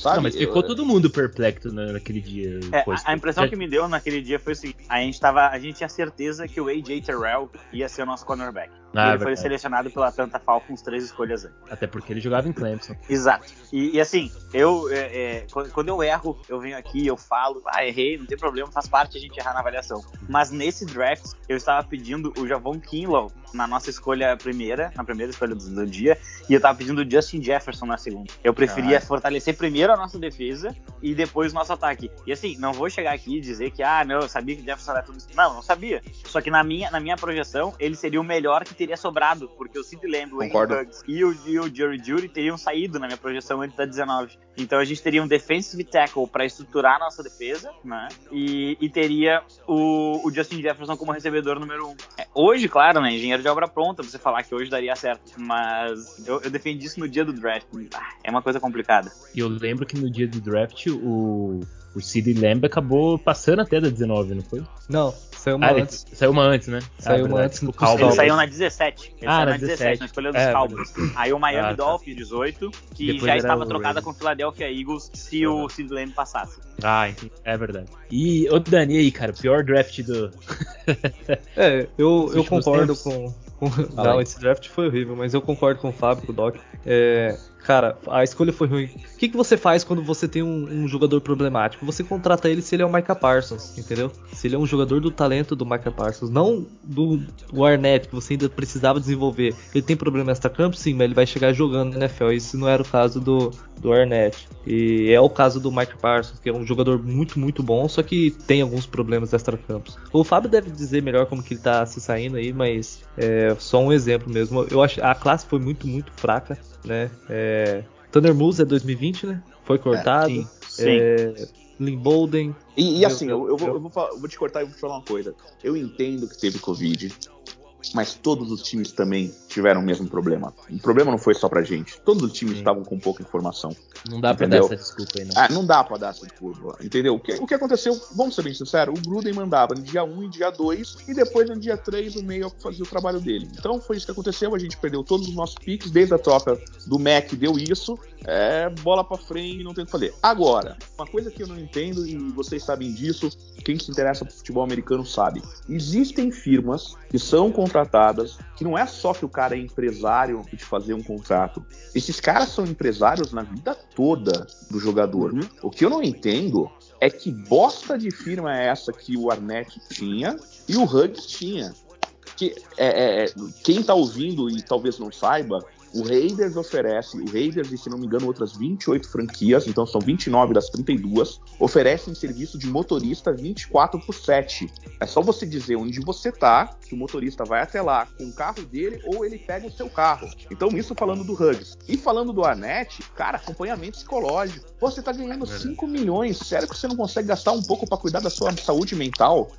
Sabe? Não, mas ficou eu... todo mundo perplexo naquele dia. É, a, a, impressão que me deu naquele dia foi o seguinte: a gente, tava, a gente tinha certeza que o AJ Terrell ia ser o nosso cornerback. Ah, ele foi selecionado pela Atlanta Falcons três escolhas antes. Até porque ele jogava em Clemson. Exato. E, e assim, eu é, é, quando eu erro, eu venho aqui, eu falo, ah, errei, não tem problema, faz parte a gente errar na avaliação. Mas nesse draft, eu estava pedindo o Javon Kinlaw na nossa escolha primeira, na primeira escolha do, do dia, e eu estava pedindo o Justin Jefferson na segunda. Eu preferia ah. fortalecer primeiro a nossa defesa e depois o nosso ataque. E assim, não vou chegar aqui e dizer que, ah, não, eu sabia que o Jefferson era tudo isso. Não, não sabia. Só que na minha, na minha projeção, ele seria o melhor que teria sobrado, porque o Sid Lamb, o Bugs e o, e o Jerry Judy teriam saído na minha projeção antes da 19. Então a gente teria um defensive tackle para estruturar a nossa defesa, né? E, e teria o, o, Justin Jefferson como recebedor número um. É, hoje, claro, né? Engenheiro de obra pronta, você falar que hoje daria certo. Mas eu, eu defendi isso no dia do draft. Ah, é uma coisa complicada. E eu lembro que no dia do draft o o Sid Lamb acabou passando até da 19, não foi? Não, saiu uma ah, antes. Saiu uma antes, né? Saiu ah, uma antes no Cowboys. Ele saiu na 17. Ele ah, saiu na 17, 17 na escolha dos é, Cowboys. Aí o Miami ah, tá. Dolphins, 18, que Depois já estava trocada com o Philadelphia Eagles se o Sid Lamb passasse. Ah, entendi. É verdade. E o Dani aí, cara, pior draft do. é, eu, eu concordo tempos. com. Não, esse draft foi horrível, mas eu concordo com o Fábio, com o Doc. É, cara, a escolha foi ruim. O que, que você faz quando você tem um, um, jogador problemático? Você contrata ele se ele é o Micah Parsons, entendeu? Se ele é um jogador do talento do Micah Parsons, não do, Arnett, que você ainda precisava desenvolver. Ele tem problema extra-campo, sim, mas ele vai chegar jogando na NFL. Isso não era o caso do, do Arnett. E é o caso do Micah Parsons, que é um jogador muito, muito bom, só que tem alguns problemas extra-campos. O Fábio deve dizer melhor como que ele tá se saindo aí, mas é só um exemplo mesmo. Eu acho a classe foi muito, muito fraca né? É, Thunder Moose é 2020, né? Foi cortado. É, sim. É, Lynn Bolden. E, e assim, eu, eu, vou, eu, vou, eu, vou, te cortar e vou te falar uma coisa. Eu entendo que teve Covid mas todos os times também tiveram o mesmo problema. O problema não foi só pra gente. Todos os times Sim. estavam com pouca informação. Não dá entendeu? pra dar essa desculpa aí, não. Ah, não dá pra dar essa desculpa, entendeu? O que, o que aconteceu, vamos ser bem sinceros, o Gruden mandava no dia 1 e dia 2, e depois no dia 3 o meio fazia o trabalho dele. Então foi isso que aconteceu, a gente perdeu todos os nossos piques, desde a troca do Mac deu isso, é bola pra frente e não tem o que fazer. Agora, uma coisa que eu não entendo, e vocês sabem disso, quem se interessa por futebol americano sabe. Existem firmas que são contratadas, que não é só que o cara é empresário de fazer um contrato. Esses caras são empresários na vida toda do jogador. Uhum. O que eu não entendo é que bosta de firma é essa que o Arnett tinha e o Huggs tinha. Que, é, é, é quem está ouvindo e talvez não saiba, o Raiders oferece, o Raiders e se não me engano outras 28 franquias, então são 29 das 32, oferecem serviço de motorista 24 por 7. É só você dizer onde você tá, que o motorista vai até lá com o carro dele ou ele pega o seu carro. Então isso falando do Hugs. E falando do Anete, cara, acompanhamento psicológico. Você tá ganhando 5 milhões, sério que você não consegue gastar um pouco para cuidar da sua saúde mental?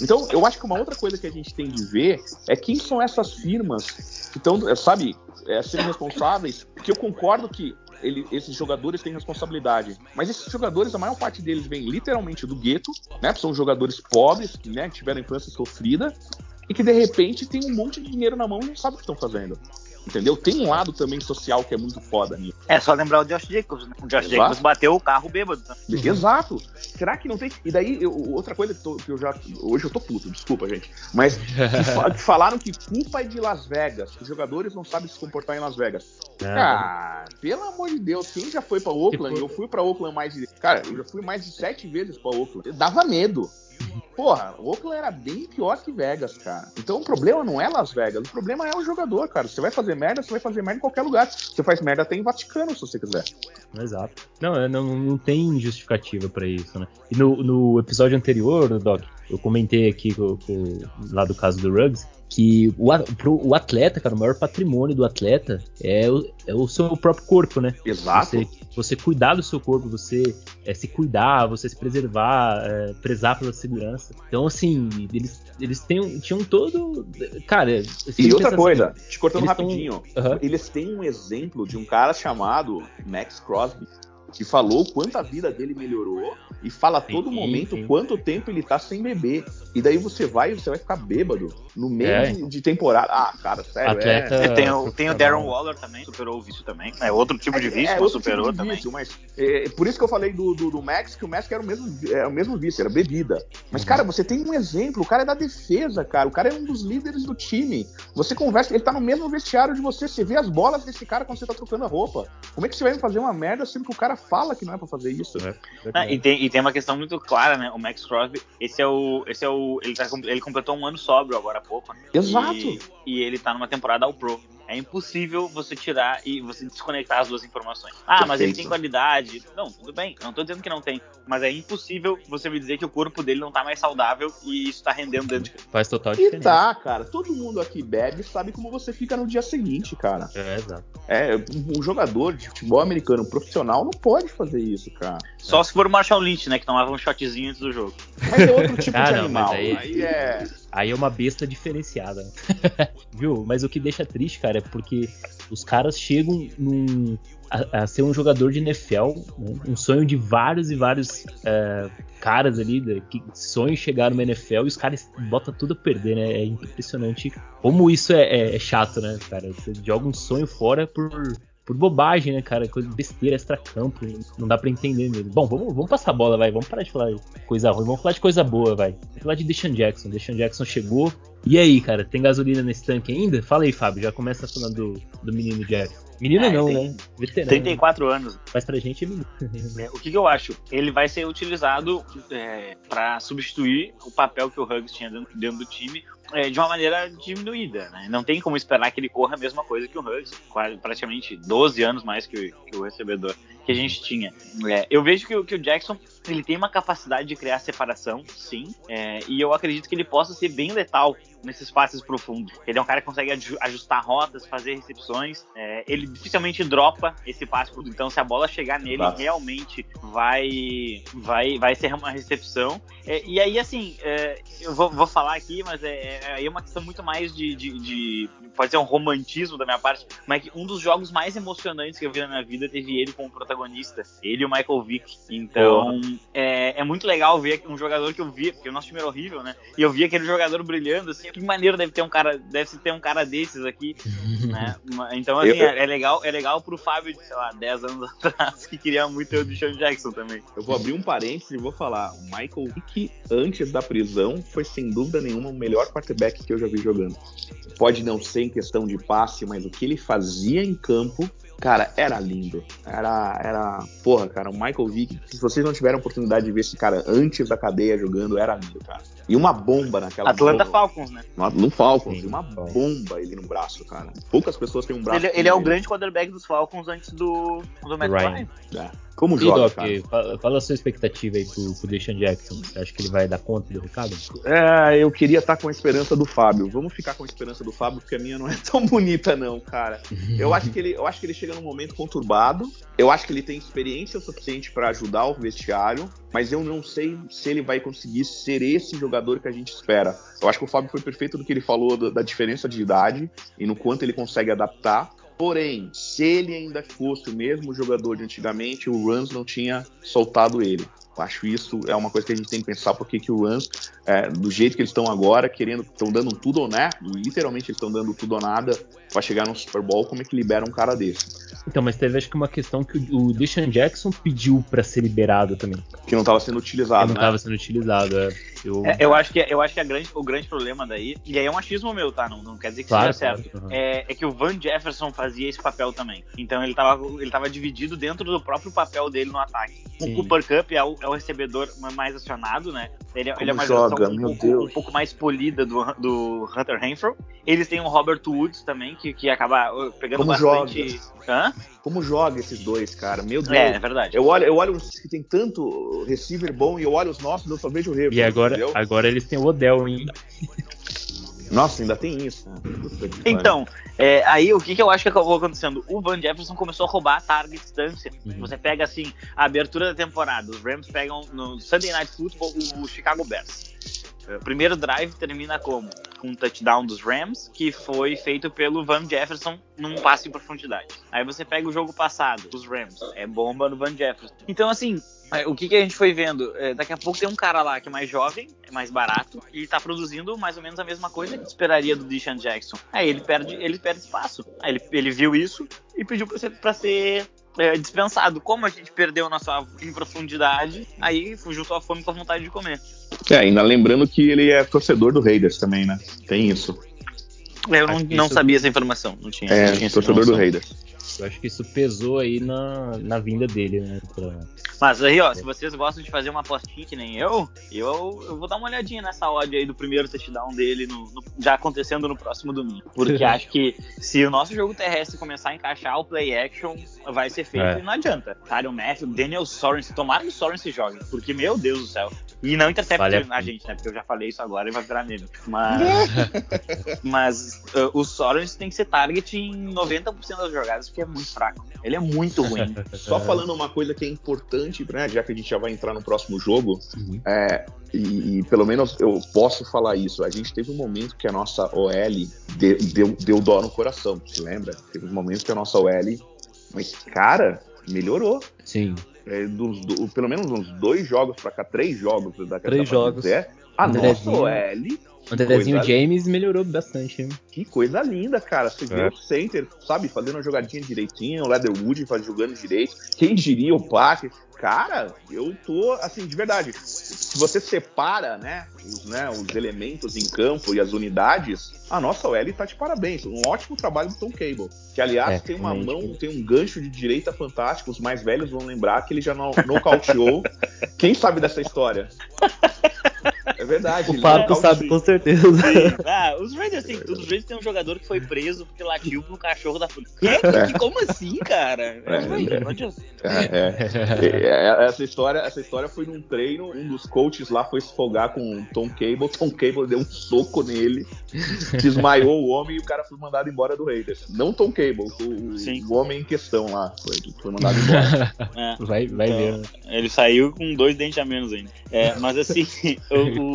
Então, eu acho que uma outra coisa que a gente tem de ver é quem são essas firmas que estão, sabe, é, serem responsáveis, porque eu concordo que ele, esses jogadores têm responsabilidade. Mas esses jogadores, a maior parte deles vem literalmente do gueto, né? São jogadores pobres, que né, tiveram infância sofrida, e que de repente tem um monte de dinheiro na mão e não sabe o que estão fazendo. Entendeu? Tem um lado também social que é muito foda nisso. É só lembrar o Josh Jacobs, né? O Josh Exato. Jacobs bateu o carro bêbado. Né? Exato. Será que não tem. E daí, eu- outra coisa que, tô- que eu já. Hoje eu tô puto, desculpa, gente. Mas que, fa- que falaram que culpa é de Las Vegas, que os jogadores não sabem se comportar em Las Vegas. Cara, pelo amor de Deus, quem já foi pra Oakland? Eu fui pra Oakland mais de. Cara, eu já fui mais de sete vezes pra Oakland. Dava medo. Porra, Oakland era bem pior que Vegas, cara. Então o problema não é Las Vegas, o problema é o jogador, cara. Você vai fazer merda, você vai fazer merda em qualquer lugar. Você faz merda até em Vaticano, se você quiser. Exato. Não, não, não tem justificativa pra isso, né? E no, no episódio anterior, Doc, eu comentei aqui com, com- lá do caso do Ruggs que o, pro- o atleta, cara, o maior patrimônio do atleta é o, é o seu próprio corpo, né? Exato. Você, você cuidar do seu corpo, você é, se cuidar, você se preservar, é, prezar pela segurança. Então, assim, eles, eles têm, tinham todo. Cara, E outra coisa, te cortando eles tão- rapidinho, Aham. eles têm um exemplo de um cara chamado Max Crosby, que falou quanto a vida dele melhorou e fala a todo Sim, momento sim. quanto tempo ele tá sem beber. E daí você vai você vai ficar bêbado no meio É. de, temporada. Ah, cara, sério. Atleta- é... Tem, o, tem o Darren. Waller também, superou o vício também. É outro tipo de É, vício, é mas outro superou tipo de também. vício, mas é, por isso que eu falei do, do, do Max, que o Max era o mesmo, é, o mesmo vício, era bebida. Mas, Uhum. cara, você tem um exemplo, o cara é da defesa, cara, o cara é um dos líderes do time. Você conversa, ele tá no mesmo vestiário de você, você vê as bolas desse cara quando você tá trocando a roupa. Como é que você vai fazer uma merda sendo que o cara fala que não é pra fazer isso? Ah, e, tem, e tem uma questão muito clara, né? O Max Crosby, esse é o. Esse é o. Ele, tá, ele completou um ano sóbrio agora há pouco. né? Exato. E, e ele tá numa temporada ao Pro. É impossível você tirar e você desconectar as duas informações. Ah, mas ele Perfeito. tem qualidade. Não, tudo bem. Eu não tô dizendo que não tem. Mas é impossível você me dizer que o corpo dele não tá mais saudável e isso tá rendendo dentro de Faz total E diferença. tá, cara, todo mundo aqui bebe e sabe como você fica no dia seguinte, cara. É, exato. É, um jogador de futebol americano profissional não pode fazer isso, cara. Só se for o Marshall Lynch, né? Que tomava um shotzinho antes do jogo. Mas é outro tipo Ah, de não, animal. aí- aí é. Aí é uma besta diferenciada. Viu? Mas o que deixa triste, cara, é porque os caras chegam num- a, a ser um jogador de NFL, né? um sonho de vários e vários é, caras ali né, que sonham chegar no NFL e os caras botam tudo a perder, né? É impressionante como isso é, é- é chato, né, cara? Você joga um sonho fora por. Por bobagem, né, cara? Coisa besteira, extra-campo. Não dá pra entender mesmo. Bom, vamos, vamos passar a bola, vai. Vamos parar de falar de coisa ruim. Vamos falar de coisa boa, vai. Vamos falar de Deshaun Jackson. Deshaun Jackson chegou. E aí, cara, tem gasolina nesse tanque ainda? Fala aí, Fábio. Já começa falando do, do menino Jackson. Menino É, não, tem né? Veterano. 34 anos. Mas pra gente é menino. É, o que, que eu acho? Ele vai ser utilizado é, para substituir o papel que o Huggs tinha dentro, dentro do time é, de uma maneira diminuída. Né? Não tem como esperar que ele corra a mesma coisa que o Huggs, quase, praticamente 12 anos mais que, o- que o recebedor que a gente tinha. É, eu vejo que, o- que o Jackson ele tem uma capacidade de criar separação, sim, é, e eu acredito que ele possa ser bem letal nesses passes profundos. Ele é um cara que consegue aju- ajustar rotas, fazer recepções. é, ele dificilmente dropa esse passe profundo. Então, se a bola chegar nele, Exato. realmente vai, vai, vai ser uma recepção. É, e aí, assim, é, eu vou, vou falar aqui, mas é, é, é uma questão muito mais de, de, de- Pode ser um romantismo da minha parte, mas que um dos jogos mais emocionantes que eu vi na minha vida teve ele como protagonista. Ele e o Michael Vick. Então, é, é muito legal ver um jogador que eu via, porque o nosso time era horrível, né? E eu via aquele jogador brilhando, assim, que maneiro deve ter um cara, deve se ter um cara desses aqui, né? Então, assim, Eu- é, é legal, é legal pro Fábio de, sei lá, 10 anos atrás, que queria muito ter o Deshaun Jackson também. Eu vou abrir um parênteses e vou falar. O Michael Vick, antes da prisão, foi sem dúvida nenhuma o melhor quarterback que eu já vi jogando. Pode não ser em questão de passe, mas o que ele fazia em campo, cara, era lindo. Era, era. Porra, cara, o Michael Vick, se vocês não tiveram oportunidade de ver esse cara antes da cadeia jogando, era lindo, cara. E uma bomba naquela Atlanta bomba. Falcons, né? No, no Falcons, Sim, uma bom. bomba ele no braço, cara. Poucas pessoas têm um braço. Ele, ele é o grande quarterback dos Falcons antes do, do Matt Ryan. Ryan. É. Como joga, Doc, cara. fala, fala a sua expectativa aí pro, pro Deshaun Jackson. Você acha que ele vai dar conta do recado? É, eu queria estar com a esperança do Fábio. Vamos ficar com a esperança do Fábio, porque a minha não é tão bonita, não, cara. Eu acho que ele, eu acho que ele chega num momento conturbado. Eu acho que ele tem experiência suficiente para ajudar o vestiário, mas eu não sei se ele vai conseguir ser esse jogador que a gente espera. Eu acho que o Fábio foi perfeito no que ele falou da, da diferença de idade e no quanto ele consegue adaptar. Porém, se ele ainda fosse o mesmo jogador de antigamente, o Rams não tinha soltado ele. Acho isso é uma coisa que a gente tem que pensar porque que o Rams, é, do jeito que eles estão agora, querendo, estão dando tudo ou nada, literalmente eles estão dando tudo ou nada para chegar no Super Bowl, como é que libera um cara desse? Então, mas teve acho que uma questão que o Deshaun Jackson pediu para ser liberado também. Que não estava sendo utilizado, que não né? estava sendo utilizado, é. Eu... É, eu acho que, eu acho que a grande, o grande problema daí, e aí é um achismo meu, tá? Não, não quer dizer que claro, seja certo. Claro, uhum. é, é, que o Van Jefferson fazia esse papel também. Então ele tava, ele tava dividido dentro do próprio papel dele no ataque. Sim. O Cooper Cup é o, é o, recebedor mais acionado, né? Ele, ele é uma joga, um, pouco, um pouco mais polida do, do Hunter Renfro. Eles têm o Robert Woods também, que, que acaba uh, pegando Como bastante. Joga? Hã? Como joga esses dois, cara? Meu Deus. É, é verdade. Eu olho, eu olho os que tem tanto receiver bom e eu olho os nossos, eu só vejo o Renfro. E agora, agora eles têm o Odell, hein? Nossa, ainda tem isso. Né? Então, é, aí o que, que eu acho que acabou acontecendo? O Van Jefferson começou a roubar a target distância. Uhum. Você pega assim, a abertura da temporada, os Rams pegam no Sunday Night Football o Chicago Bears. O primeiro drive termina como? Com um touchdown dos Rams, que foi feito pelo Van Jefferson num passe em profundidade. Aí você pega o jogo passado, os Rams, é bomba no Van Jefferson. Então, assim, o que, que a gente foi vendo? É, daqui a pouco tem um cara lá que é mais jovem, é mais barato, e tá produzindo mais ou menos a mesma coisa que esperaria do Deshaun Jackson. Aí ele perde, ele perde espaço. Aí ele, ele viu isso e pediu pra ser, pra ser é, dispensado. Como a gente perdeu nossa em profundidade, aí juntou a fome com a vontade de comer. É, ainda lembrando que ele é torcedor do Raiders também, né? Tem isso. Eu não, não sabia essa informação. Não tinha, é, não tinha torcedor do Raiders. Eu acho que isso pesou aí na, na vinda dele, né? Pra... Mas aí, ó, se vocês gostam de fazer uma apostinha que nem eu, eu, eu vou dar uma olhadinha nessa odd aí do primeiro touchdown dele, no, no, já acontecendo no próximo domingo. Porque acho que se o nosso jogo terrestre começar a encaixar o play action, vai ser feito é. e não adianta. Tyron Matthew, Daniel Sorensen, tomara que o Sorensen jogue, porque, meu Deus do céu. E não intercepta vale a gente, né? Porque eu já falei isso agora e vai virar meme. Mas, mas uh, o Sorensen tem que ser target em 90% das jogadas, porque é muito fraco. Ele é muito ruim. Só falando uma coisa que é importante, né, já que a gente já vai entrar no próximo jogo, uhum. é, e, e, pelo menos eu posso falar isso, a gente teve um momento que a nossa OL deu, deu, deu dó no coração, se lembra? Teve um momento que a nossa OL, mas cara, melhorou. Sim. É, dos, do, pelo menos uns dois jogos pra cá, três jogos da Três jogos. Dizer, a nossa OL o Andrezinho James melhorou bastante, hein? Que coisa linda, cara. Você é. vê o center, sabe, fazendo uma jogadinha direitinho, o Leatherwood faz, jogando direito. Quem diria o Packer? Cara, eu tô, assim, de verdade. Se você separa, né, os, né, os elementos em campo e as unidades, a nossa OL tá de parabéns. Um ótimo trabalho do Tom Cable. Que, aliás, é, tem uma mão, tem um gancho de direita fantástico. Os mais velhos vão lembrar que ele já nocauteou. Quem sabe dessa história? É verdade. O Pato sabe com certeza. Ah, os Raiders têm tudo. Os Raiders tem um jogador que foi preso porque latiu pro cachorro da polícia. É. Como assim, cara? É, é, é, essa, história, essa história foi num treino. Um dos coaches lá foi se folgar com o Tom Cable. Tom Cable deu um soco nele, desmaiou o homem e o cara foi mandado embora do Raiders. Não Tom Cable, o, o homem em questão lá. Foi, foi mandado embora. vai vai então, ver. Ele saiu com dois dentes a menos ainda. mas assim, o,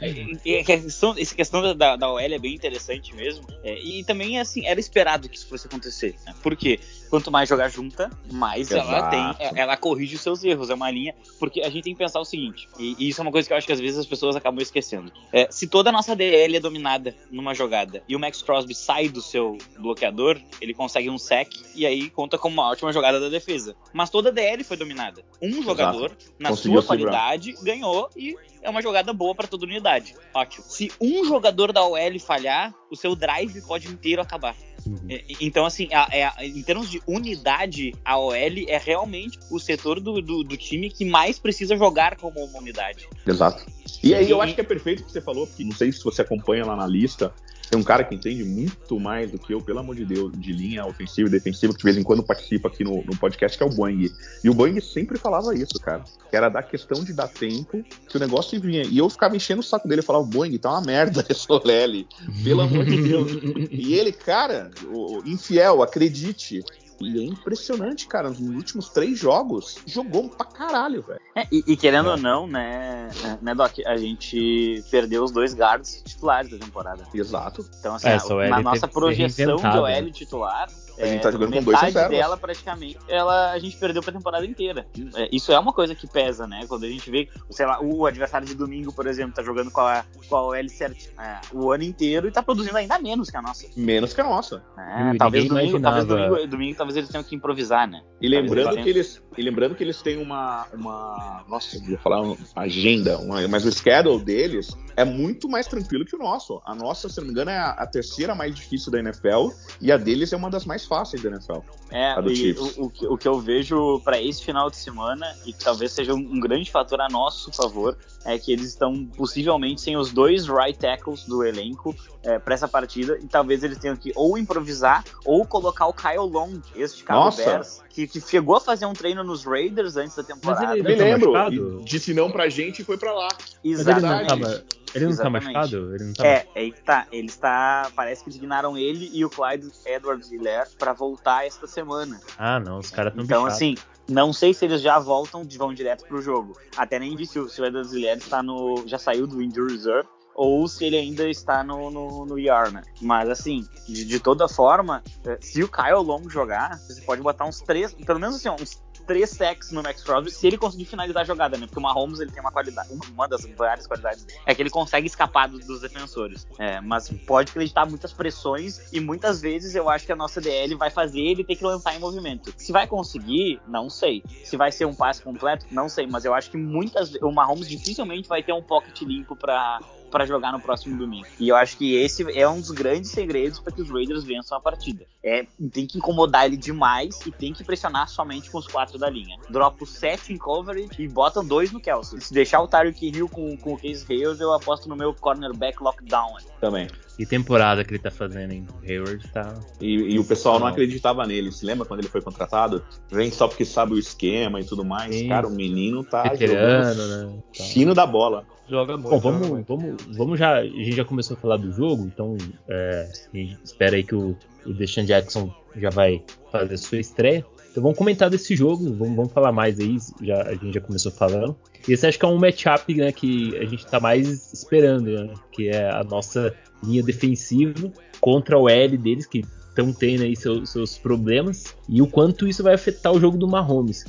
a questão, essa questão da, da OL é bem interessante mesmo. É, e também, assim, era esperado que isso fosse acontecer. Né? Porque quanto mais jogar junta, mais Exato. ela tem, ela corrige os seus erros. É uma linha. Porque a gente tem que pensar o seguinte, e, e isso é uma coisa que eu acho que às vezes as pessoas acabam esquecendo. É, se toda a nossa DL é dominada numa jogada e o Max Crosby sai do seu bloqueador, ele consegue um sec e aí conta como uma ótima jogada da defesa. Mas toda a DL foi dominada. Um jogador, Exato. na Conseguiu sua qualidade, ganhou e é uma jogada boa para toda unidade. Ótimo. Se um jogador da OL falhar, o seu drive pode inteiro acabar. Uhum. É, então, assim, a, é, a, em termos de unidade, a OL é realmente o setor do, do, do, time que mais precisa jogar como uma unidade. Exato. E aí eu acho que é perfeito o que você falou, porque não sei se você acompanha lá na lista, tem um cara que entende muito mais do que eu, pelo amor de Deus, de linha ofensiva e defensiva, que de vez em quando participa aqui no, no podcast, que é o Boeing. E o Boeing sempre falava isso, cara. Que era da questão de dar tempo que o negócio vinha. E eu ficava enchendo o saco dele e falava, Boeing, tá uma merda esse Olele. Pelo amor de Deus. e ele, cara, o, infiel, acredite, e é impressionante, cara. Nos últimos três jogos, jogou pra caralho, velho. É, e, e, querendo é. ou não, né, né, Doc, a gente perdeu os dois guards titulares da temporada. Exato. Então, assim, é, a, na nossa projeção de OL titular, A gente tá jogando com dois metade reservas. dela, praticamente, ela, a gente perdeu pra temporada inteira. É, isso é uma coisa que pesa, né? Quando a gente vê, sei lá, o adversário de domingo, por exemplo, tá jogando com a, com a OL certo, é, o ano inteiro e tá produzindo ainda menos que a nossa. Menos que a nossa. É, E talvez, domingo, talvez domingo, domingo talvez eles tenham que improvisar, né? E lembrando Talvez que eles, e lembrando que eles têm uma, uma, nossa, eu ia falar uma agenda, uma- mas o schedule deles é muito mais tranquilo que o nosso. A nossa, se não me engano, é a, a terceira mais difícil da NFL e a deles é uma das mais fáceis da NFL. É, e o, o que- o que eu vejo pra esse final de semana, e que talvez seja um, um grande fator a nosso favor, é que eles estão possivelmente sem os dois right tackles do elenco é, para essa partida, e talvez eles tenham que ou improvisar ou colocar o Kyle Long, esse Chicago Nossa. Bears, que, que chegou a fazer um treino nos Raiders antes da temporada. ele- Me tá lembro, machucado? e disse não pra gente e foi pra lá. Mas ele não Exatamente. tava. Ele não tá Exatamente. machucado? Ele não tá É, aí tá. Ele está. Parece que designaram ele e o Clyde Edwards Hiller pra voltar esta semana. Ah, não, os caras tão Então, bichados. assim, não sei se eles já voltam, vão direto pro jogo. Até nem vi se o, se o está no. já saiu do Injury Reserve. Ou se ele ainda está no, no, no né? Mas assim, de, de toda forma, eh, se o Kyle Long jogar, você pode botar uns três, pelo menos assim, uns três sacks no Max Crosby se ele conseguir finalizar a jogada, né? Porque o Mahomes ele tem uma qualidade, uma das várias qualidades é que ele consegue escapar dos, dos defensores. É, mas pode acreditar muitas pressões e muitas vezes eu acho que a nossa DL vai fazer ele ter que lançar em movimento. Se vai conseguir, não sei. Se vai ser um passe completo, não sei. Mas eu acho que muitas o Mahomes dificilmente vai ter um pocket limpo pra para jogar no próximo domingo. E eu acho que esse é um dos grandes segredos para que os Raiders vençam a partida. É, tem que incomodar ele demais e tem que pressionar somente com os quatro da linha. Dropa 7 em coverage e bota dois no Kelsey. Se deixar o Tyreek Hill com, com o Case Hayes, eu aposto no meu cornerback lockdown. Também. E temporada que ele tá fazendo, hein? O Hayward tá. E, e o pessoal não acreditava nele. Se lembra quando ele foi contratado? Vem só porque sabe o esquema e tudo mais. Sim. Cara, o menino tá veterano, jogando né? Tá. fino da bola. Joga muito. Bom, joga vamos, muito. vamos, vamos já. A gente já começou a falar do jogo, então é, a gente espera aí que o, o Deshaun Jackson já vai fazer sua estreia. Então vamos comentar desse jogo, vamos, vamos falar mais aí, já, a gente já começou falando. E esse acho que é um matchup né, que a gente tá mais esperando, né, que é a nossa linha defensiva contra o L deles, que estão tendo aí seus, seus problemas, e o quanto isso vai afetar o jogo do Mahomes.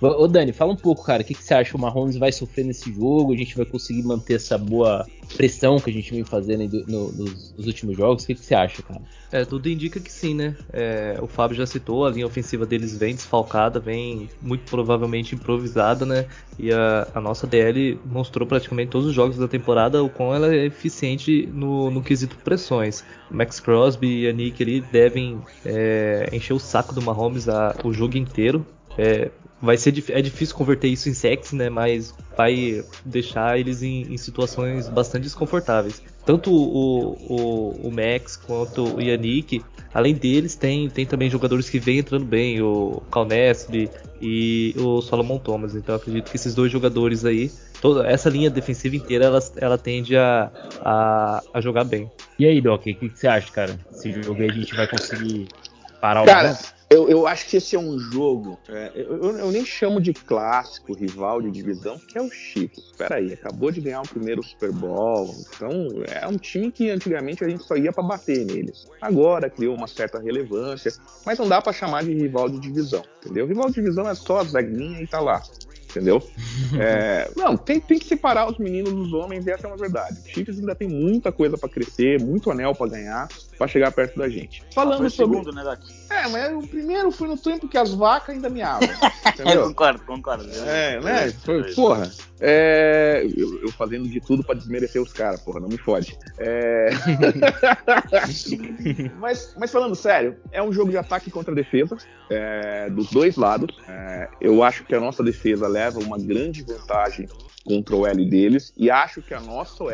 Ô Dani, fala um pouco, cara, o que, que você acha? O Mahomes vai sofrer nesse jogo? A gente vai conseguir manter essa boa pressão que a gente vem fazendo no- nos, nos últimos jogos? O que, que você acha, cara? É, tudo indica que sim, né? É, o Fábio já citou, a linha ofensiva deles vem desfalcada, vem muito provavelmente improvisada, né? E a, a nossa DL mostrou praticamente todos os jogos da temporada o quão ela é eficiente no, no quesito pressões. Max Crosby e a Nick ali devem é, encher o saco do Mahomes a- o jogo inteiro. É, vai ser é difícil converter isso em sacks, né? Mas vai deixar eles em, em situações bastante desconfortáveis. Tanto o, o, o Max quanto o Yannick, além deles, tem, tem também jogadores que vêm entrando bem, o Calnestre e o Solomon Thomas. Então eu acredito que esses dois jogadores aí, toda essa linha defensiva inteira, ela, ela tende a, a, a jogar bem. E aí, Doc, o que, que você acha, cara? Esse jogo aí a gente vai conseguir parar o Cara? Eu, eu acho que esse é um jogo. é, eu, eu- nem chamo de clássico, rival de divisão, porque é o Chiefs. Espera aí, acabou de ganhar o primeiro Super Bowl. Então, é um time que antigamente a gente só ia pra bater neles. Agora criou uma certa relevância, mas não dá pra chamar de rival de divisão, entendeu? Rival de divisão é só a zaguinha e tá lá. Entendeu? É, não, tem, tem que separar os meninos dos homens, e essa é uma verdade. O Chiefs ainda tem muita coisa pra crescer, muito anel pra ganhar, pra chegar perto da gente. Falando o sobre. segundo, né, Doc? É, mas o primeiro foi no tempo que as vacas ainda me. É, Entendeu? concordo, concordo. É, né? Foi, porra. É, eu, eu fazendo de tudo pra desmerecer os caras, porra, não me fode. É... mas, mas falando sério, é um jogo de ataque contra defesa, é, dos dois lados. É, eu acho que a nossa defesa leva uma grande vantagem contra o L deles e acho que a nossa OL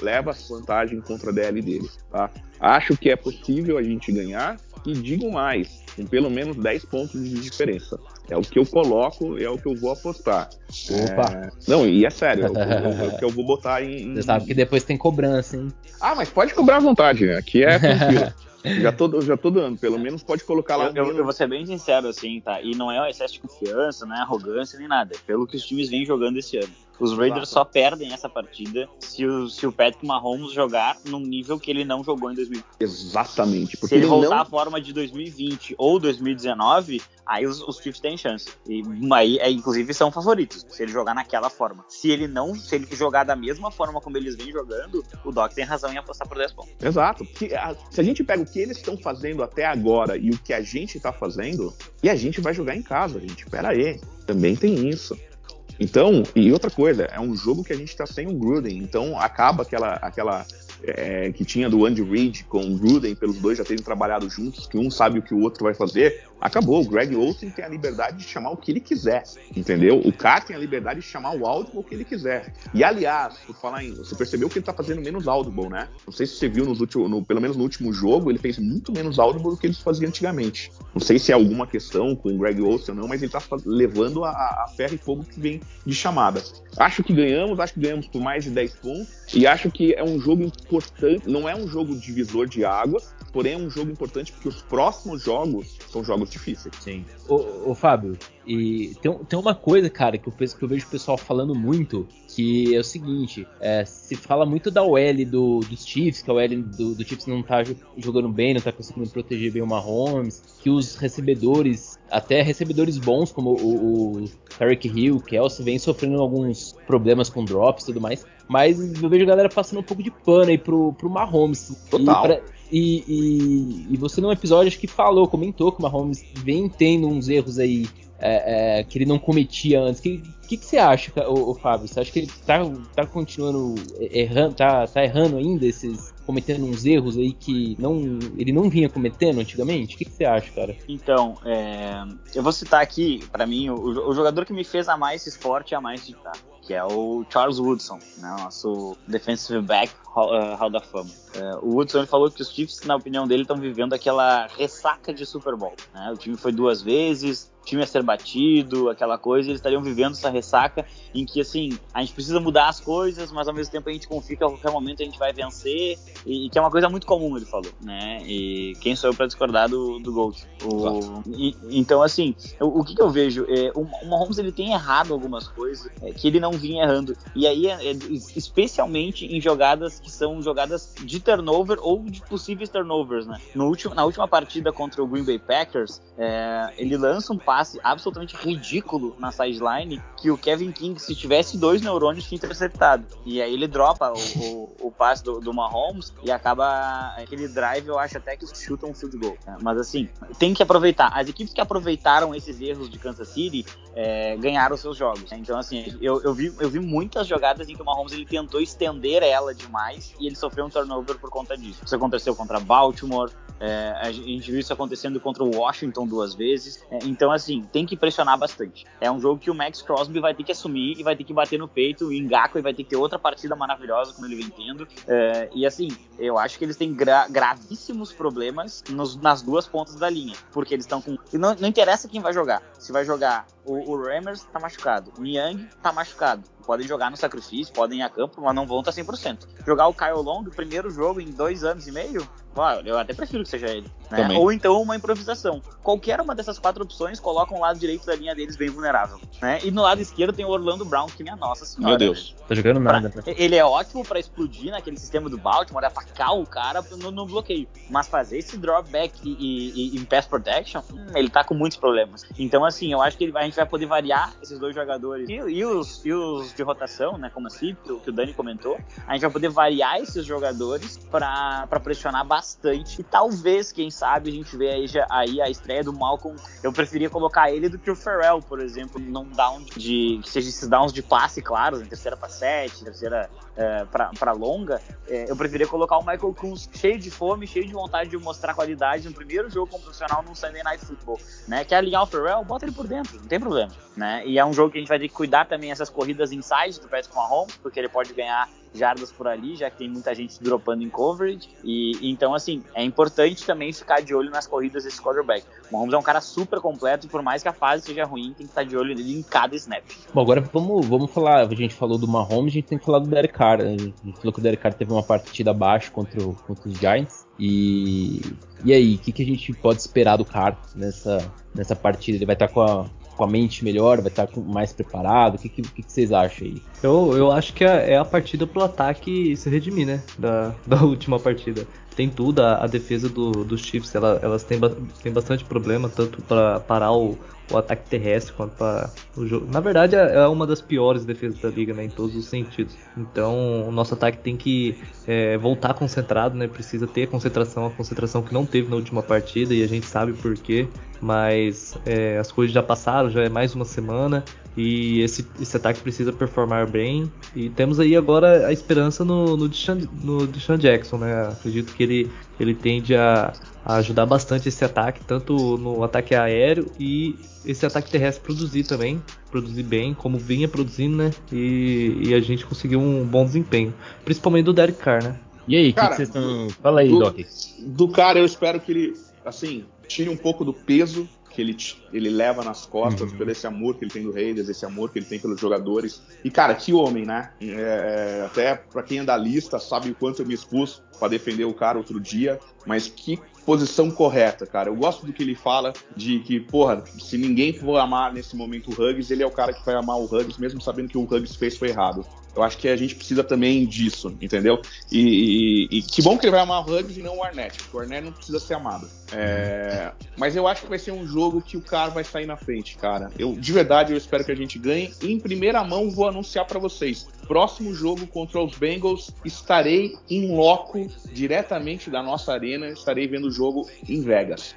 leva vantagem contra a DL deles, tá? Acho que é possível a gente ganhar e digo mais, com pelo menos 10 pontos de diferença. É o que eu coloco, é o que eu vou apostar. Opa! É, Não, e é sério, é o, que eu- é o que eu vou botar em. Você sabe que depois tem cobrança, hein? Ah, mas pode cobrar à vontade, né? Aqui é tranquilo. já, tô, já tô dando, pelo menos pode colocar lá Eu, eu vou ser bem sincero, assim, tá? E não é um excesso de confiança, não é arrogância nem nada. É pelo que os times vêm jogando esse ano. Os Raiders só perdem essa partida se o, se o Patrick Mahomes jogar num nível que ele não jogou em 2020. Exatamente. Porque se ele, ele voltar não... à forma de 2020 ou 2019, aí os, os Chiefs têm chance. E aí, é, inclusive, são favoritos, se ele jogar naquela forma. Se ele não, se ele jogar da mesma forma como eles vêm jogando, o Doc tem razão em apostar por 10 pontos. Exato. A, se a gente pega o que eles estão fazendo até agora e o que a gente está fazendo, e a gente vai jogar em casa, gente. Pera aí. Também tem isso. Então, e outra coisa, é um jogo que a gente está sem o Gruden, então acaba aquela, aquela é, que tinha do Andy Reid com o Gruden, pelos dois já terem trabalhado juntos, que um sabe o que o outro vai fazer, acabou. O Greg Olsen tem a liberdade de chamar o que ele quiser, entendeu? O Carr tem a liberdade de chamar o Audible que ele quiser. E aliás, por falar em. Você percebeu que ele tá fazendo menos Audible, né? Não sei se você viu nos últimos, no, pelo menos no último jogo, ele fez muito menos Audible do que ele fazia antigamente. Não sei se é alguma questão com o Greg Olsen ou não, mas ele tá levando a, a ferro e fogo que vem de chamada. Acho que ganhamos, acho que ganhamos por mais de 10 pontos. E acho que é um jogo importante, não é um jogo divisor de águas, porém é um jogo importante porque os próximos jogos são jogos difíceis. Sim. Ô, ô Fábio, e tem, tem uma coisa, cara, que eu, penso, que eu vejo o pessoal falando muito, que é o seguinte, é, se fala muito da OL do, dos Chiefs, que a OL do, do Chiefs não tá jogando bem, não tá conseguindo proteger bem o Mahomes, que os recebedores, até recebedores bons, como o, o Tarek Hill, Kelsey, vem sofrendo alguns problemas com drops e tudo mais, mas eu vejo a galera passando um pouco de pano aí pro, pro Mahomes. Total. E, pra, e, e, e, você num episódio acho que falou, comentou que o Mahomes vem tendo uns erros aí é, é, que ele não cometia antes. O que, que, que, você acha, o, Fábio? Você acha que ele tá, tá continuando errando, tá, tá errando ainda esses. cometendo uns erros aí que não, ele não vinha cometendo antigamente? O que, que você acha, cara? Então, é, eu vou citar aqui, para mim, o, o, jogador que me fez amar esse esporte e amar esse tá? Que é o Charles Woodson, né, nosso defensive back Hall, uh, Hall da Fama. Uh, o Woodson falou que os Chiefs, na opinião dele, estão vivendo aquela ressaca de Super Bowl. Né? O time foi duas vezes, o time ia ser batido, aquela coisa, eles estariam vivendo essa ressaca em que, assim, a gente precisa mudar as coisas, mas ao mesmo tempo a gente confia que a qualquer momento a gente vai vencer, e, e que é uma coisa muito comum, ele falou, né? E quem sou eu para discordar do, do Gold? O, e, então, assim, o, o que, que, eu vejo? É, o, o Mahomes ele tem errado algumas coisas é, que ele não vinha errando, e aí, é, é, especialmente em jogadas que são jogadas de turnover ou de possíveis turnovers, né? No último, na última partida contra o Green Bay Packers, é, ele lança um passe absolutamente ridículo na sideline que o Kevin King, se tivesse dois neurônios, tinha interceptado. E aí ele dropa o, o, o passe do, do, Mahomes e acaba aquele drive, eu acho até que chuta um field goal. Né? Mas assim, tem que aproveitar. As equipes que aproveitaram esses erros de Kansas City é, ganharam seus jogos. Né? Então, assim, eu, eu, vi, eu vi muitas jogadas em que o Mahomes ele tentou estender ela demais e ele sofreu um turnover por conta disso. Isso aconteceu contra Baltimore, é, a gente viu isso acontecendo contra o Washington duas vezes. É, então, assim, tem que pressionar bastante. É um jogo que o Max Crosby vai ter que assumir e vai ter que bater no peito. O Ngaku vai ter que ter outra partida maravilhosa, como ele vem tendo. É, e assim, eu acho que eles têm gra gravíssimos problemas nos, nas duas pontas da linha. Porque eles estão com. Não, não interessa quem vai jogar. Se vai jogar o, o Ramers, tá machucado. O Niang tá machucado podem jogar no sacrifício, podem ir a campo, mas não vão estar 100%. Jogar o Kyle Long, primeiro jogo em dois anos e meio, eu até prefiro que seja ele. Né? Ou então uma improvisação. Qualquer uma dessas quatro opções coloca o lado direito da linha deles bem vulnerável. Né? E no lado esquerdo tem o Orlando Brown, que minha nossa senhora. Meu Deus. Né? Tá jogando nada. Pra, ele é ótimo para explodir naquele sistema do Baltimore, atacar o cara no, no bloqueio. Mas fazer esse dropback e, e, e, em pass protection, hum, ele tá com muitos problemas. Então, assim, eu acho que ele, a gente vai poder variar esses dois jogadores. E, e, os, e os de rotação, né? Como assim, que o Dani comentou. A gente vai poder variar esses jogadores para pressionar bastante. E talvez, quem sabe, a gente vê aí, a estreia do Malcolm. Eu preferia colocar ele do que o Ferrell, por exemplo, num down de. que seja esses downs de passe, claro, em terceira para sete, terceira é, para longa. É, eu preferia colocar o Michael Kunz cheio de fome, cheio de vontade de mostrar qualidade no primeiro jogo como profissional num Sunday Night Football. Né? Quer alinhar o Ferrell? Bota ele por dentro, não tem problema. Né? E é um jogo que a gente vai ter que cuidar também essas corridas inside do Patrick Mahomes, porque ele pode ganhar jardas por ali, já que tem muita gente dropando em coverage. E então, assim, é importante também ficar de olho nas corridas desse quarterback. O Mahomes é um cara super completo e por mais que a fase seja ruim, tem que estar de olho nele em cada snap. Bom, agora vamos, vamos falar. A gente falou do Mahomes, a gente tem que falar do Derek Carr. A gente falou que o Derek Carr teve uma partida abaixo contra, contra os Giants. E, e aí, o que, que a gente pode esperar do Carr nessa, nessa partida? Ele vai estar com a com a mente melhor, vai estar mais preparado? O que, que, que, vocês acham aí? Eu, eu acho que é, é a partida pro ataque se redimir, né? Da, da última partida tem tudo. A, a defesa do, dos Chiefs ela, elas têm, têm bastante problema, tanto para parar o, o ataque terrestre quanto para o jogo. Na verdade, é, é uma das piores defesas da liga, né, em todos os sentidos. Então, o nosso ataque tem que é, voltar concentrado, né? Precisa ter concentração, a concentração que não teve na última partida e a gente sabe por quê. Mas é, as coisas já passaram, já é mais uma semana e esse, esse ataque precisa performar bem. E temos aí agora a esperança no, no, Deshaun, no Deshaun Jackson, né? Acredito que ele, ele tende a, a, ajudar bastante esse ataque, tanto no ataque aéreo e esse ataque terrestre produzir também, produzir bem, como vinha produzindo, né? E, e a gente conseguiu um bom desempenho, principalmente do Derek Carr, né? E aí, o que vocês estão. Fala aí, do, Doc. Do cara, eu espero que ele, assim, tire um pouco do peso que ele, ele leva nas costas, uhum. pelo esse amor que ele tem do Raiders, esse amor que ele tem pelos jogadores. E, cara, que homem, né? É, é até para quem é da lista sabe o quanto eu me expus para defender o cara outro dia, mas que posição correta, cara. Eu gosto do que ele fala de que, porra, se ninguém for amar nesse momento o Huggins, ele é o cara que vai amar o Huggins, mesmo sabendo que o Huggins fez foi errado. Eu acho que a gente precisa também disso, entendeu? E, e, e que bom que ele vai amar o Huggins e não o Arnett, porque o Arnett não precisa ser amado. É, mas eu acho que vai ser um jogo que o cara vai sair na frente, cara. Eu, de verdade, eu espero que a gente ganhe. E em primeira mão, vou anunciar para vocês. Próximo jogo contra os Bengals, estarei em loco, diretamente da nossa arena, estarei vendo o jogo em Vegas.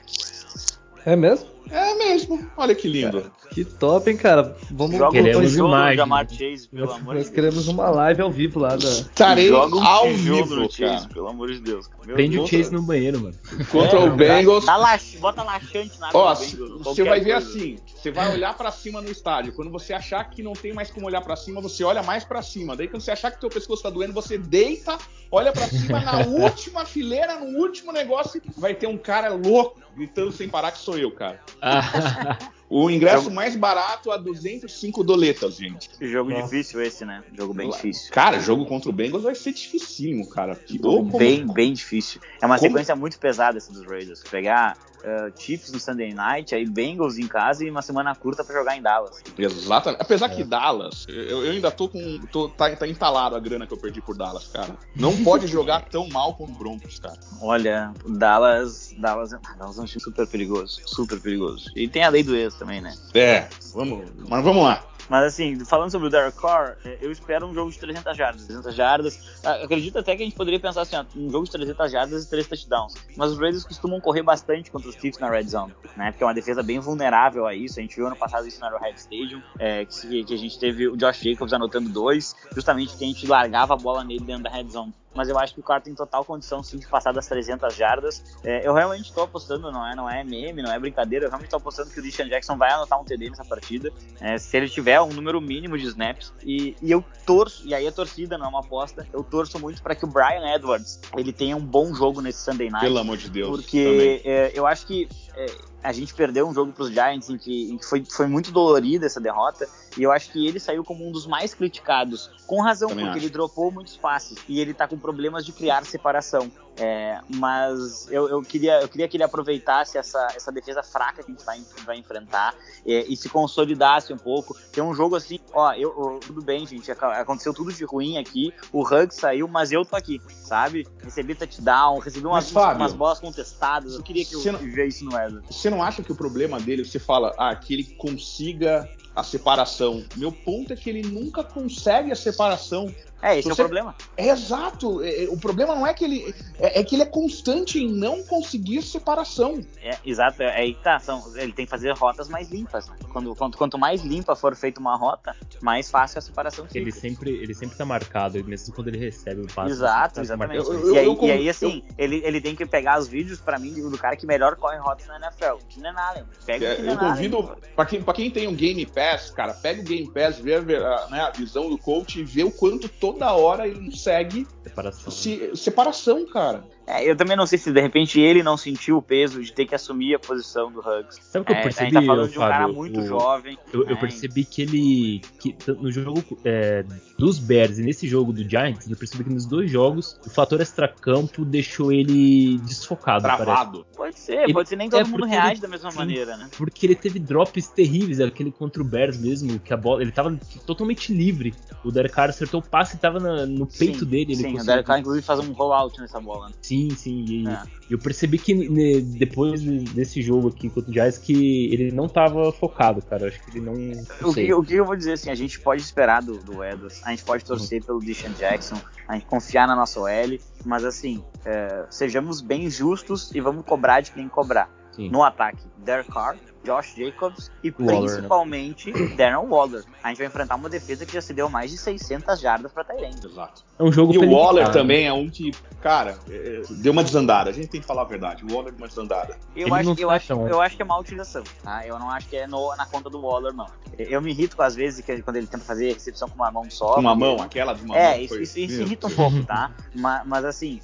É mesmo? É mesmo. Olha que lindo. Cara, que top, hein, cara. Vamos Joga queremos imagem. Jamar Chase, pelo amor Nós queremos uma live ao vivo lá da. Estarei Joga um ao vivo, no Chase, pelo amor de Deus. Prende o Chase no banheiro, mano. Contra é, o Bengals. Dá, dá bota laxante na Ó, você vai ver assim, você vai olhar para cima no estádio. Quando você achar que não tem mais como olhar para cima, você olha mais para cima. Daí quando você achar que teu pescoço tá doendo, você deita, olha para cima na última fileira, no último negócio, vai ter um cara louco gritando sem parar que sou eu, cara. O ingresso é... mais barato a 205 doletas, gente. Jogo Nossa. difícil esse, né? Jogo bem difícil. Cara, jogo contra o Bengals vai ser dificílimo, cara. Como... Bem, bem difícil. É uma como... sequência muito pesada essa dos Raiders. Pegar uh, Chiefs no Sunday Night, aí Bengals em casa e uma semana curta para jogar em Dallas. Exatamente. Apesar é. que Dallas, eu, eu, ainda tô com. Tô, tá, tá entalado a grana que eu perdi por Dallas, cara. Não pode jogar tão mal como o Broncos, cara. Olha, Dallas. Dallas, Dallas é um time super perigoso. Super perigoso. E tem a lei do ex também, né? É, vamos, mas vamos lá. Mas assim, falando sobre o Derek Carr, é, eu espero um jogo de 300 jardas. 300 jardas. Ah, acredito até que a gente poderia pensar assim, ó, um jogo de 300 jardas e 3 touchdowns. Mas os Raiders costumam correr bastante contra os Chiefs na red zone, né? Porque é uma defesa bem vulnerável a isso. A gente viu ano passado isso no Arrowhead Stadium, é, que, que, a gente teve o Josh Jacobs anotando dois, justamente porque a gente largava a bola nele dentro da red zone mas eu acho que o cara tem total condição sim de passar das 300 jardas. É, eu realmente estou apostando, não é, não é meme, não é brincadeira, eu realmente estou apostando que o Deshaun Jackson vai anotar um TD nessa partida, é, se ele tiver um número mínimo de snaps. E, e, eu torço, e aí a torcida não é uma aposta, eu torço muito para que o Brian Edwards ele tenha um bom jogo nesse Sunday Night. Pelo amor de Deus. Porque é, eu acho que é, a gente perdeu um jogo para os Giants em que, em que, foi, foi muito dolorida essa derrota e eu acho que ele saiu como um dos mais criticados, com razão, Também porque acho. ele dropou muitos passes e ele tá com problemas de criar separação. É, mas eu, eu, queria, eu queria que ele aproveitasse essa, essa defesa fraca que a gente vai, vai enfrentar é, e se consolidasse um pouco. Tem um jogo assim, ó, eu, eu, tudo bem, gente, aconteceu tudo de ruim aqui, o Hug saiu, mas eu tô aqui, sabe? Recebi touchdown, recebi umas, mas, Fábio, umas bolas contestadas, eu queria que eu vivesse isso no Wesley. Você não acha que o problema dele, você fala, ah, que ele consiga a separação. Meu ponto é que ele nunca consegue a separação. É, esse Você... é o problema. É exato. É, é, o problema não é que ele. É, é, que ele é constante em não conseguir separação. É, exato, é aí que tá. São, ele tem que fazer rotas mais limpas. Né? Quando, quanto, quanto mais limpa for feita uma rota, mais fácil a separação fica. Ele sempre, ele sempre tá marcado, mesmo quando ele recebe o passe. Exato, tá exatamente. Eu, eu, e, aí, eu, e, aí, assim, ele, ele tem que pegar os vídeos pra mim do cara que melhor corre rotas na NFL. Keenan Allen. Pega é, o Eu convido. Pra quem, pra quem tem um Game Pass, cara, pega o Game Pass, vê a, né, a visão do coach e vê o quanto toda hora ele segue separação, se, separação cara. É, eu também não sei se de repente ele não sentiu o peso de ter que assumir a posição do Hugs. Sabe o que eu É, percebi, a gente tá falando de um Fábio? cara muito O- jovem. Eu, eu né? percebi que ele. Que no jogo é, dos Bears e nesse jogo do Giants, eu percebi que nos dois jogos o fator extracampo deixou ele desfocado, parece. Travado. Pode ser, Ele- pode ser, nem todo é, mundo reage ele- da mesma sim. maneira, né? Porque ele teve drops terríveis, aquele contra o Bears mesmo, que a bola. Ele tava totalmente livre. O Derek Carr acertou o passe e tava na- no peito sim, dele. Ele Sim, o conseguiu- Derek Carr inclusive faz um rollout nessa bola. né? Sim, sim. E É. eu percebi que né, depois de- desse jogo aqui contra o Giants que ele não tava focado, cara. Eu Acho que ele não. não O que, o que eu vou dizer assim, a gente pode esperar do, do Edwards, a gente pode torcer pelo Deshaun Jackson, a gente confiar na nossa OL, mas assim, é, sejamos bem justos e vamos cobrar de quem cobrar. Sim. No ataque, Derek Carr, Josh Jacobs e Waller, né? principalmente Darren Waller. A gente vai enfrentar uma defesa que já se deu mais de 600 jardas para Tyrande. Exato. É um jogo E o Waller ficar, né? também é um que, cara, é, deu uma desandada. A gente tem que falar a verdade. O Waller deu uma desandada. Eu Ele acho, eu, tá acho, eu acho que é má utilização, tá? Eu não acho que é no- na conta do Waller, não. Eu me irrito com às vezes que, quando ele tenta fazer recepção com uma mão só. Com uma mão, aquela de uma É, mão. isso, foi- isso, isso Meu irrita um pouco, tá? mas, mas assim,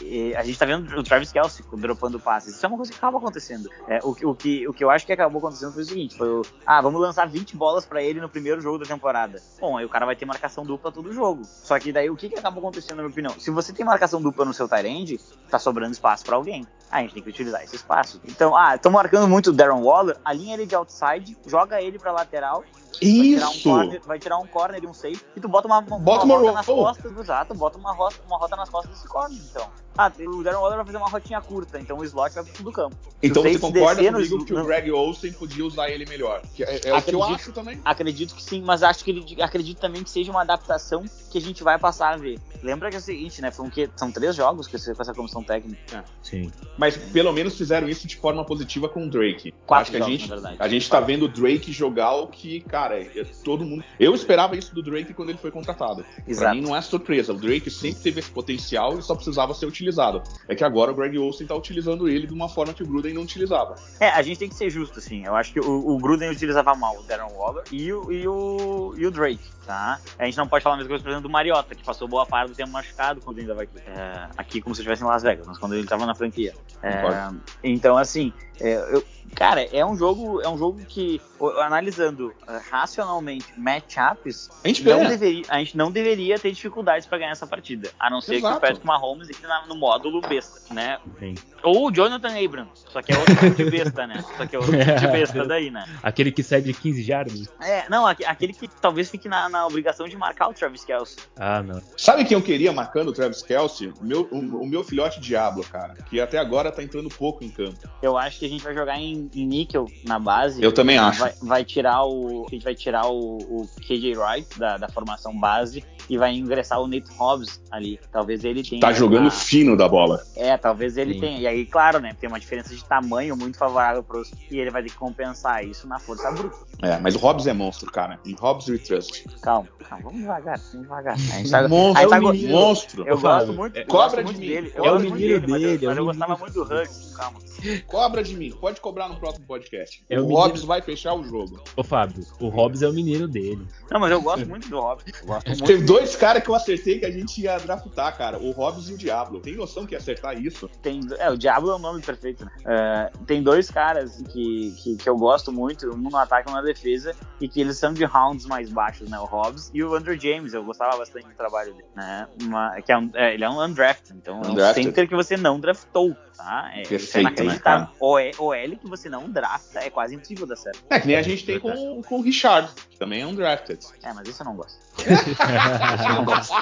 e a gente tá vendo o Travis Kelsey dropando passes. Isso é uma coisa que acaba acontecendo. É, o, o, que, o que eu acho que acabou acontecendo foi o seguinte: foi o, ah, vamos lançar 20 bolas pra ele no primeiro jogo da temporada. Bom, aí o cara vai ter marcação dupla todo jogo. Só que daí o que, que acabou acontecendo, na minha opinião? Se você tem marcação dupla no seu Tyrande, tá sobrando espaço pra alguém. Ah, a gente tem que utilizar esse espaço. Então, ah, estão marcando muito o Darren Waller, alinha ele de outside, joga ele pra lateral Vai tirar, um Isso! corner, vai tirar um corner e um safe e tu bota uma, uma, Bota uma uma rota nas costas, exato, bota uma rota, uma rota nas costas desse corner, então. Ah, o Darren Waller vai fazer uma rotinha curta, então o slot vai pro fundo do campo. Então você concorda comigo sl- que o Greg Olsen podia usar ele melhor? Que é, é o que eu Acredito. acho também. Acredito que sim, mas acho que ele, acredito também que seja uma adaptação que a gente vai passar a ver. Lembra que é o seguinte, né? Foi um que, são três jogos com, esse- com essa comissão técnica. Sim. Mas pelo menos fizeram isso de forma positiva com o Drake. Quatro acho que a jogos, gente, a gente tá vendo o Drake jogar o que, cara, é- todo mundo. Eu esperava isso do Drake quando ele foi contratado. Pra Exato. mim não é surpresa. O Drake sempre teve esse potencial e só precisava ser utilizado. É que agora o Greg Olsen tá utilizando ele de uma forma que o Gruden não utilizava. É, a gente tem que ser justo, assim. Eu acho que o, o Gruden utilizava mal o Darren Waller e o, e o, e o Drake, tá? A gente não pode falar a mesma coisa, por exemplo, do Mariota, que passou boa parte do tempo machucado quando ele vai aqui. É, aqui como se estivesse em Las Vegas, mas quando ele tava na franquia. É, então, assim, é, eu- cara, é um jogo, é um jogo que, analisando é, racionalmente matchups, A gente não deveria, a gente não deveria ter dificuldades pra ganhar essa partida. A não ser que Exato. o Patrick Mahomes entre no módulo besta, né? Sim. Ou o Jonathan Abram, só que é outro tipo de besta, né? Só que é outro tipo de besta daí, né? Aquele que sai de 15 jardas? É, não, aque- aquele que talvez fique na, na obrigação de marcar o Travis Kelce. Ah, não. Sabe quem eu queria marcando o Travis Kelsey? O meu, o, o meu filhote Diablo, cara. Que até agora tá entrando pouco em campo. Eu acho que a gente vai jogar em, em níquel na base. Eu também acho. Vai, vai tirar o. A gente vai tirar o, o KJ Wright da, da formação base e vai ingressar o Nate Hobbs ali. Talvez ele tenha. Tá jogando a- fino da bola. É, talvez ele Sim. tenha. E aí, claro, né? Tem uma diferença de tamanho muito favorável pros. E ele vai ter que compensar isso na força bruta. É, mas o Hobbs é monstro, cara. E Hobbs we trust. Calma, calma, vamos devagar, vamos devagar. A gente tá, Monstro, gente tá é um monstro. Eu gosto muito, é, eu cobra gosto de muito mim. dele. Eu É o menino dele, mas eu- dele, é o mas eu gostava muito do Hugs. Calma. Cobra de mim. Pode cobrar no próximo podcast. É o o menino- Hobbs vai fechar o jogo. Ô, Fábio, o Hobbs é o menino dele. Não, mas eu gosto muito do Hobbs. Eu gosto muito. Teve dois caras que eu acertei que a gente ia draftar, cara. O Hobbs e o Diablo. Tem noção que ia acertar isso? Tem, é, o Diablo é o nome perfeito, né? É, tem dois caras que, que, que eu gosto muito, um no ataque e um na defesa, e que eles são de rounds mais baixos, né? O Hobbs e o Andrew James, eu gostava bastante do trabalho dele, né? Uma- que é um, é, ele é um undrafted, então é um Undrafted. center que você não draftou, tá? É, é Perfeito, né, inacreditável. cara? O, E- o L que você não drafta é quase impossível dar certo. É que nem a gente tem com, com o Richard, que também é um drafted. É, mas isso eu não gosto. Eu não gosto.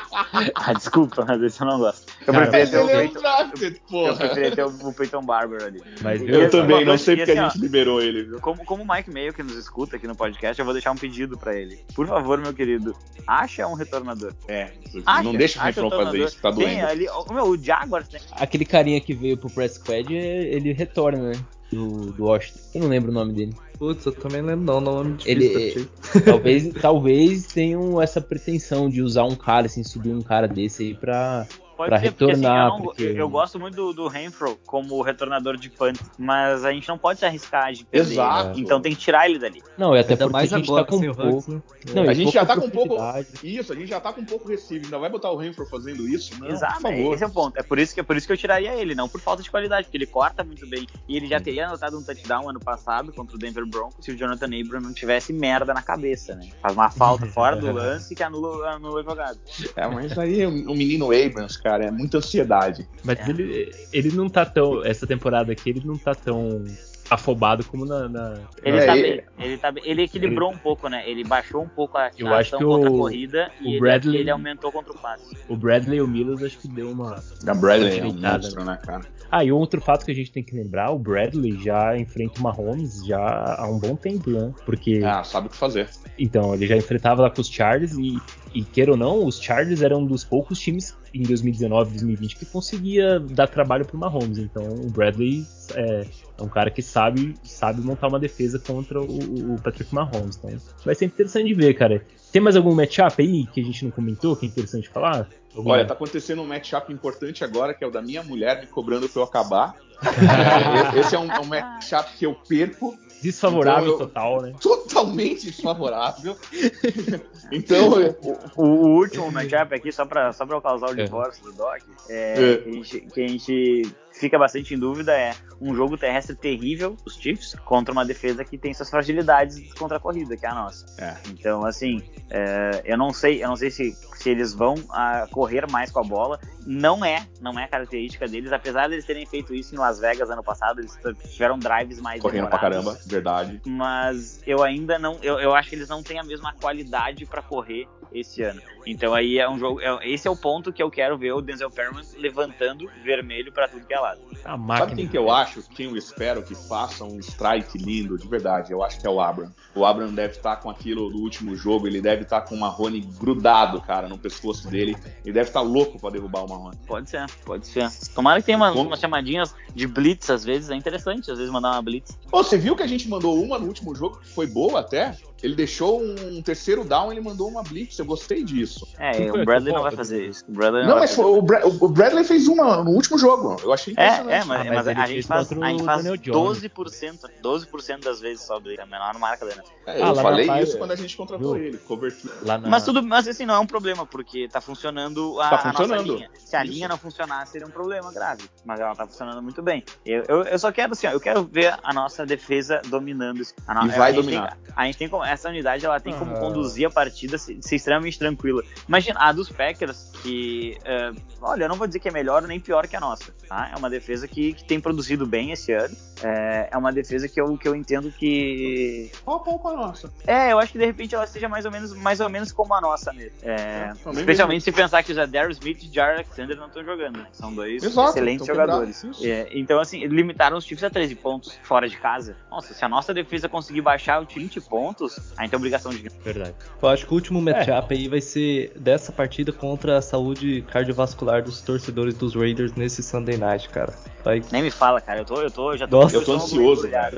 Ah, desculpa, mas isso eu não gosto. Eu Cara, preferia ter o é um Peyton, eu preferia ter o, Peyton Barber ali. Mas Eu assim, também, não sei porque a assim, gente liberou ele, viu? Como, como o Mike Mayo que nos escuta aqui no podcast, eu vou deixar um pedido pra ele. Por favor, meu querido, acha um retornador. É, Acha, não deixa o Refrão fazer isso, tá Tem doendo. ali, o, meu, o Jaguars tem. aquele carinha que veio pro Press Squad, é- ele retorna, né? Do, do Washington. Eu não lembro o nome dele. Putz, eu também lembro não, nome Ele- difícil. achei. Talvez, talvez tenham essa pretensão de usar um cara, assim, subir um cara desse aí pra, Pode pra ser, retornar. Porque, assim, eu, não- porque- eu- eu gosto muito do, do Renfro como retornador de punt, mas a gente não pode se arriscar de perder. Exato. Então tem que tirar ele dali. Não, e até Ainda porque mais a gente agora tá com o pouco. Não, A gente já tá com um pouco. Isso, a gente já tá com um pouco recebido. Ainda vai botar o Renfro fazendo isso? Não, Exato, por favor. esse é o ponto. É por isso, que, é por isso que eu tiraria ele, não por falta de qualidade, porque ele corta muito bem. E ele já teria anotado um touchdown ano passado contra o Denver Broncos se o Jonathan Abram não tivesse merda na cabeça, né? Faz uma falta fora do lance que anula, anula o jogado. É, mas aí o menino Abrams, cara, é muita ansiedade. Mas É. ele, ele não tá tão. Essa temporada aqui, ele não tá tão afobado como na. na- Ele, É, tá ele- bem, ele, tá bem- ele equilibrou um pouco, né? Ele baixou um pouco a Eu a acho que contra o- a corrida o e ele, Bradley- ele aumentou contra o passe. O Bradley e o Milos acho que deu uma. A Bradley é um monstro, né, cara? Ah, e outro fato que a gente tem que lembrar, o Bradley já enfrenta o Mahomes já há um bom tempo, né? Porque, Ah, sabe o que fazer. então, ele já enfrentava lá com os Chargers e, e queira ou não, os Chargers eram um dos poucos times em 2019, 2020 que conseguia dar trabalho pro Mahomes. Então, o Bradley é, é um cara que sabe, sabe montar uma defesa contra o, o Patrick Mahomes. Então, vai ser interessante de ver, cara. Tem mais algum matchup aí que a gente não comentou, que é interessante falar? Olha, tá acontecendo um matchup importante agora, que é o da minha mulher me cobrando pra eu acabar. Esse é um, é um matchup que eu perco Desfavorável Então, eu- total, né? totalmente desfavorável. então, eu- O, o último matchup aqui, só pra, só pra eu causar o É. divórcio do Doc, é, É. Que, a gente, que a gente fica bastante em dúvida é um jogo terrestre terrível, os Chiefs, contra uma defesa que tem suas fragilidades contra a corrida, que é a nossa. É. Então, assim, é, eu não sei, eu não sei se, se eles vão ah, correr mais com a bola. Não é, não é característica deles, apesar de eles terem feito isso em Las Vegas ano passado, eles tiveram drives mais correndo pra caramba, verdade. mas eu ainda não. Eu, eu acho que eles não têm a mesma qualidade pra correr esse ano. Então aí é um jogo. é- esse é o ponto que eu quero ver o Denzel Perman levantando vermelho pra tudo que é lado. A máquina. Sabe quem que eu acho, quem eu espero que faça um strike lindo, de verdade? Eu acho que é o Abram. O Abram deve estar com aquilo do último jogo, ele deve estar com o Marrone grudado, cara, no pescoço dele. Ele deve estar louco pra derrubar o Marrone. Pode ser, pode ser. Tomara que tenha uma- Como? umas chamadinhas de blitz, às vezes, é interessante, às vezes mandar uma blitz. Ô, você viu que a gente mandou uma no último jogo que foi boa até? Ele deixou um terceiro down, ele mandou uma blitz, eu gostei disso. É, o Bradley não vai fazer isso. O Bradley Não, vai mas fazer foi- o, Bra- o Bradley fez uma no último jogo. Eu achei É, impressionante. é, mas, Ah, mas mas a gente faz, a gente faz Daniel Jones. 12%, 12% das vezes só blitz, é a menor marca dele. É, eu Ah, lá na falei isso quando a gente contratou viu? ele. Cobertura. Na... Mas tudo, mas assim, não é um problema, porque tá funcionando a, Tá a nossa funcionando. linha. Se a Isso. linha não funcionar, seria um problema grave. Mas ela tá funcionando muito bem. Eu, eu, eu só quero, assim, ó, eu quero ver a nossa defesa dominando isso. A no- E vai a dominar. tem- a gente tem como, essa unidade, ela tem como Ah. conduzir a partida, ser, ser extremamente tranquila. Imagina, a dos Packers, que, é, olha, eu não vou dizer que é melhor nem pior que a nossa, tá? É uma defesa que, que tem produzido bem esse ano. É, é uma defesa que eu, que eu entendo que Pau a pau com a nossa. é, eu acho que de repente ela seja mais ou menos, mais ou menos como a nossa mesmo. É, também especialmente se pensar que o Zadar Smith e Jar Alexander não estão jogando. né? São dois Exato, excelentes estão jogadores. É, então, assim, limitaram os Chiefs a 13 pontos fora de casa. Nossa, se a nossa defesa conseguir baixar o 20 pontos, a gente tem obrigação de ganhar. Verdade. Eu acho que o último matchup aí vai ser dessa partida contra a saúde cardiovascular dos torcedores dos Raiders nesse Sunday Night, cara. Vai Nem me fala, cara. Eu tô, eu tô, já tô. Nossa. Eu tô ansioso, cara.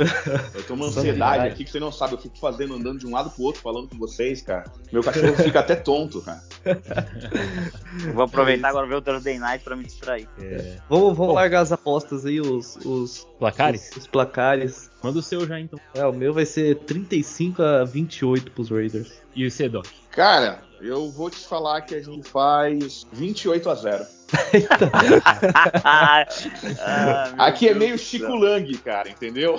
Eu tô uma ansiedade aqui que você não sabe. Eu fico fazendo, andando de um lado pro outro, falando com vocês, cara. Meu cachorro fica até tonto, cara. Vou aproveitar agora ver o Thursday Night pra me distrair. É... Vamos, vamos Bom. largar as apostas aí, os, os, Placares? os, os placares. Manda o seu já então. É, o meu vai ser 35 a 28 pros Raiders. E o Sedoc? Cara, eu vou te falar que a gente faz 28 a 0. Ah, meu Aqui é meio. Chico Lang, cara, entendeu?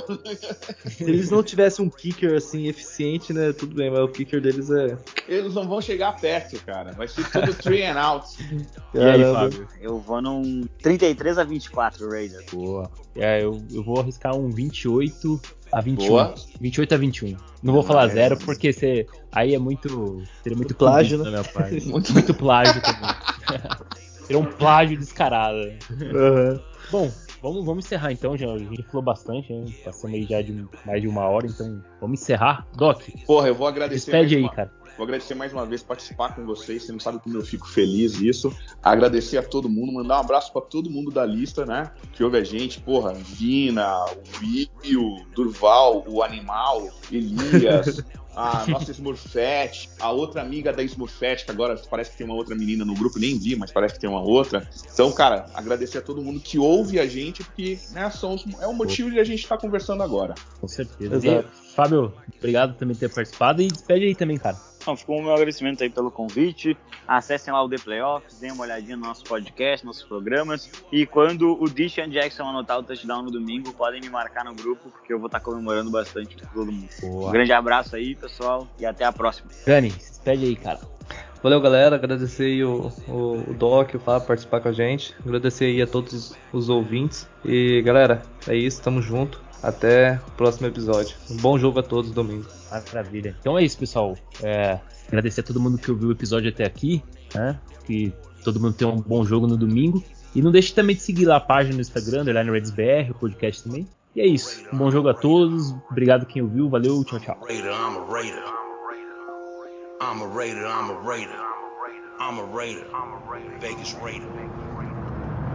Se eles não tivessem um kicker assim eficiente, né? Tudo bem, mas o kicker deles é. Eles não vão chegar perto, cara. Vai ser tudo three and out. E aí. Fábio? Eu vou num 33 a 24, Raiders. Boa. É, eu, eu vou arriscar um 28 a 21. Boa. 28 a 21. Não vou falar zero porque você, aí é muito. Seria muito Plágio, né? da minha parte. Muito, muito plágio também. seria um plágio descarado. Aham. Bom, vamos, vamos encerrar então. Já, a gente falou bastante, né? Passamos aí já de mais de uma hora, então vamos encerrar. Doc, Porra, eu vou agradecer. despede mais aí, uma- cara. Vou agradecer mais uma vez participar com vocês. Você não sabe como eu fico feliz disso. Agradecer a todo mundo, mandar um abraço pra todo mundo da lista, né? Que ouve a gente, porra, Vina, o Will, Durval, o Animal, Elias, a nossa Smurfette, a outra amiga da Smurfette, que agora parece que tem uma outra menina no grupo, nem vi, mas parece que tem uma outra. Então, cara, agradecer a todo mundo que ouve a gente, porque né, são é o motivo de a gente estar tá conversando agora. Com certeza. Exato. E, Fábio, obrigado também por ter participado e despede aí também, cara. Então, ficou o meu agradecimento aí pelo convite. Acessem lá o The Playoffs, deem uma olhadinha no nosso podcast, nossos programas. E quando o Deshaun Jackson anotar o touchdown no domingo, podem me marcar no grupo, porque eu vou estar comemorando bastante com todo mundo. Boa. Um grande abraço aí, pessoal, e até a próxima. Dani, pede aí, cara. Valeu, galera. Agradecer aí o, o, o Doc, o Fábio, participar com a gente. Agradecer aí a todos os ouvintes. E, galera, é isso. Tamo junto. Até o próximo episódio. Um bom jogo a todos domingo. Maravilha. Então é isso, pessoal. É, agradecer a todo mundo que ouviu o episódio até aqui. Né? Que todo mundo tenha um bom jogo no domingo. E não deixe também de seguir lá a página no Instagram, Underline RedsBR, o podcast também. E é isso. Um bom jogo a todos. Obrigado quem ouviu. Valeu, tchau, tchau. I'm a Raider, I'm a Raider. I'm a Raider. Vegas Raider.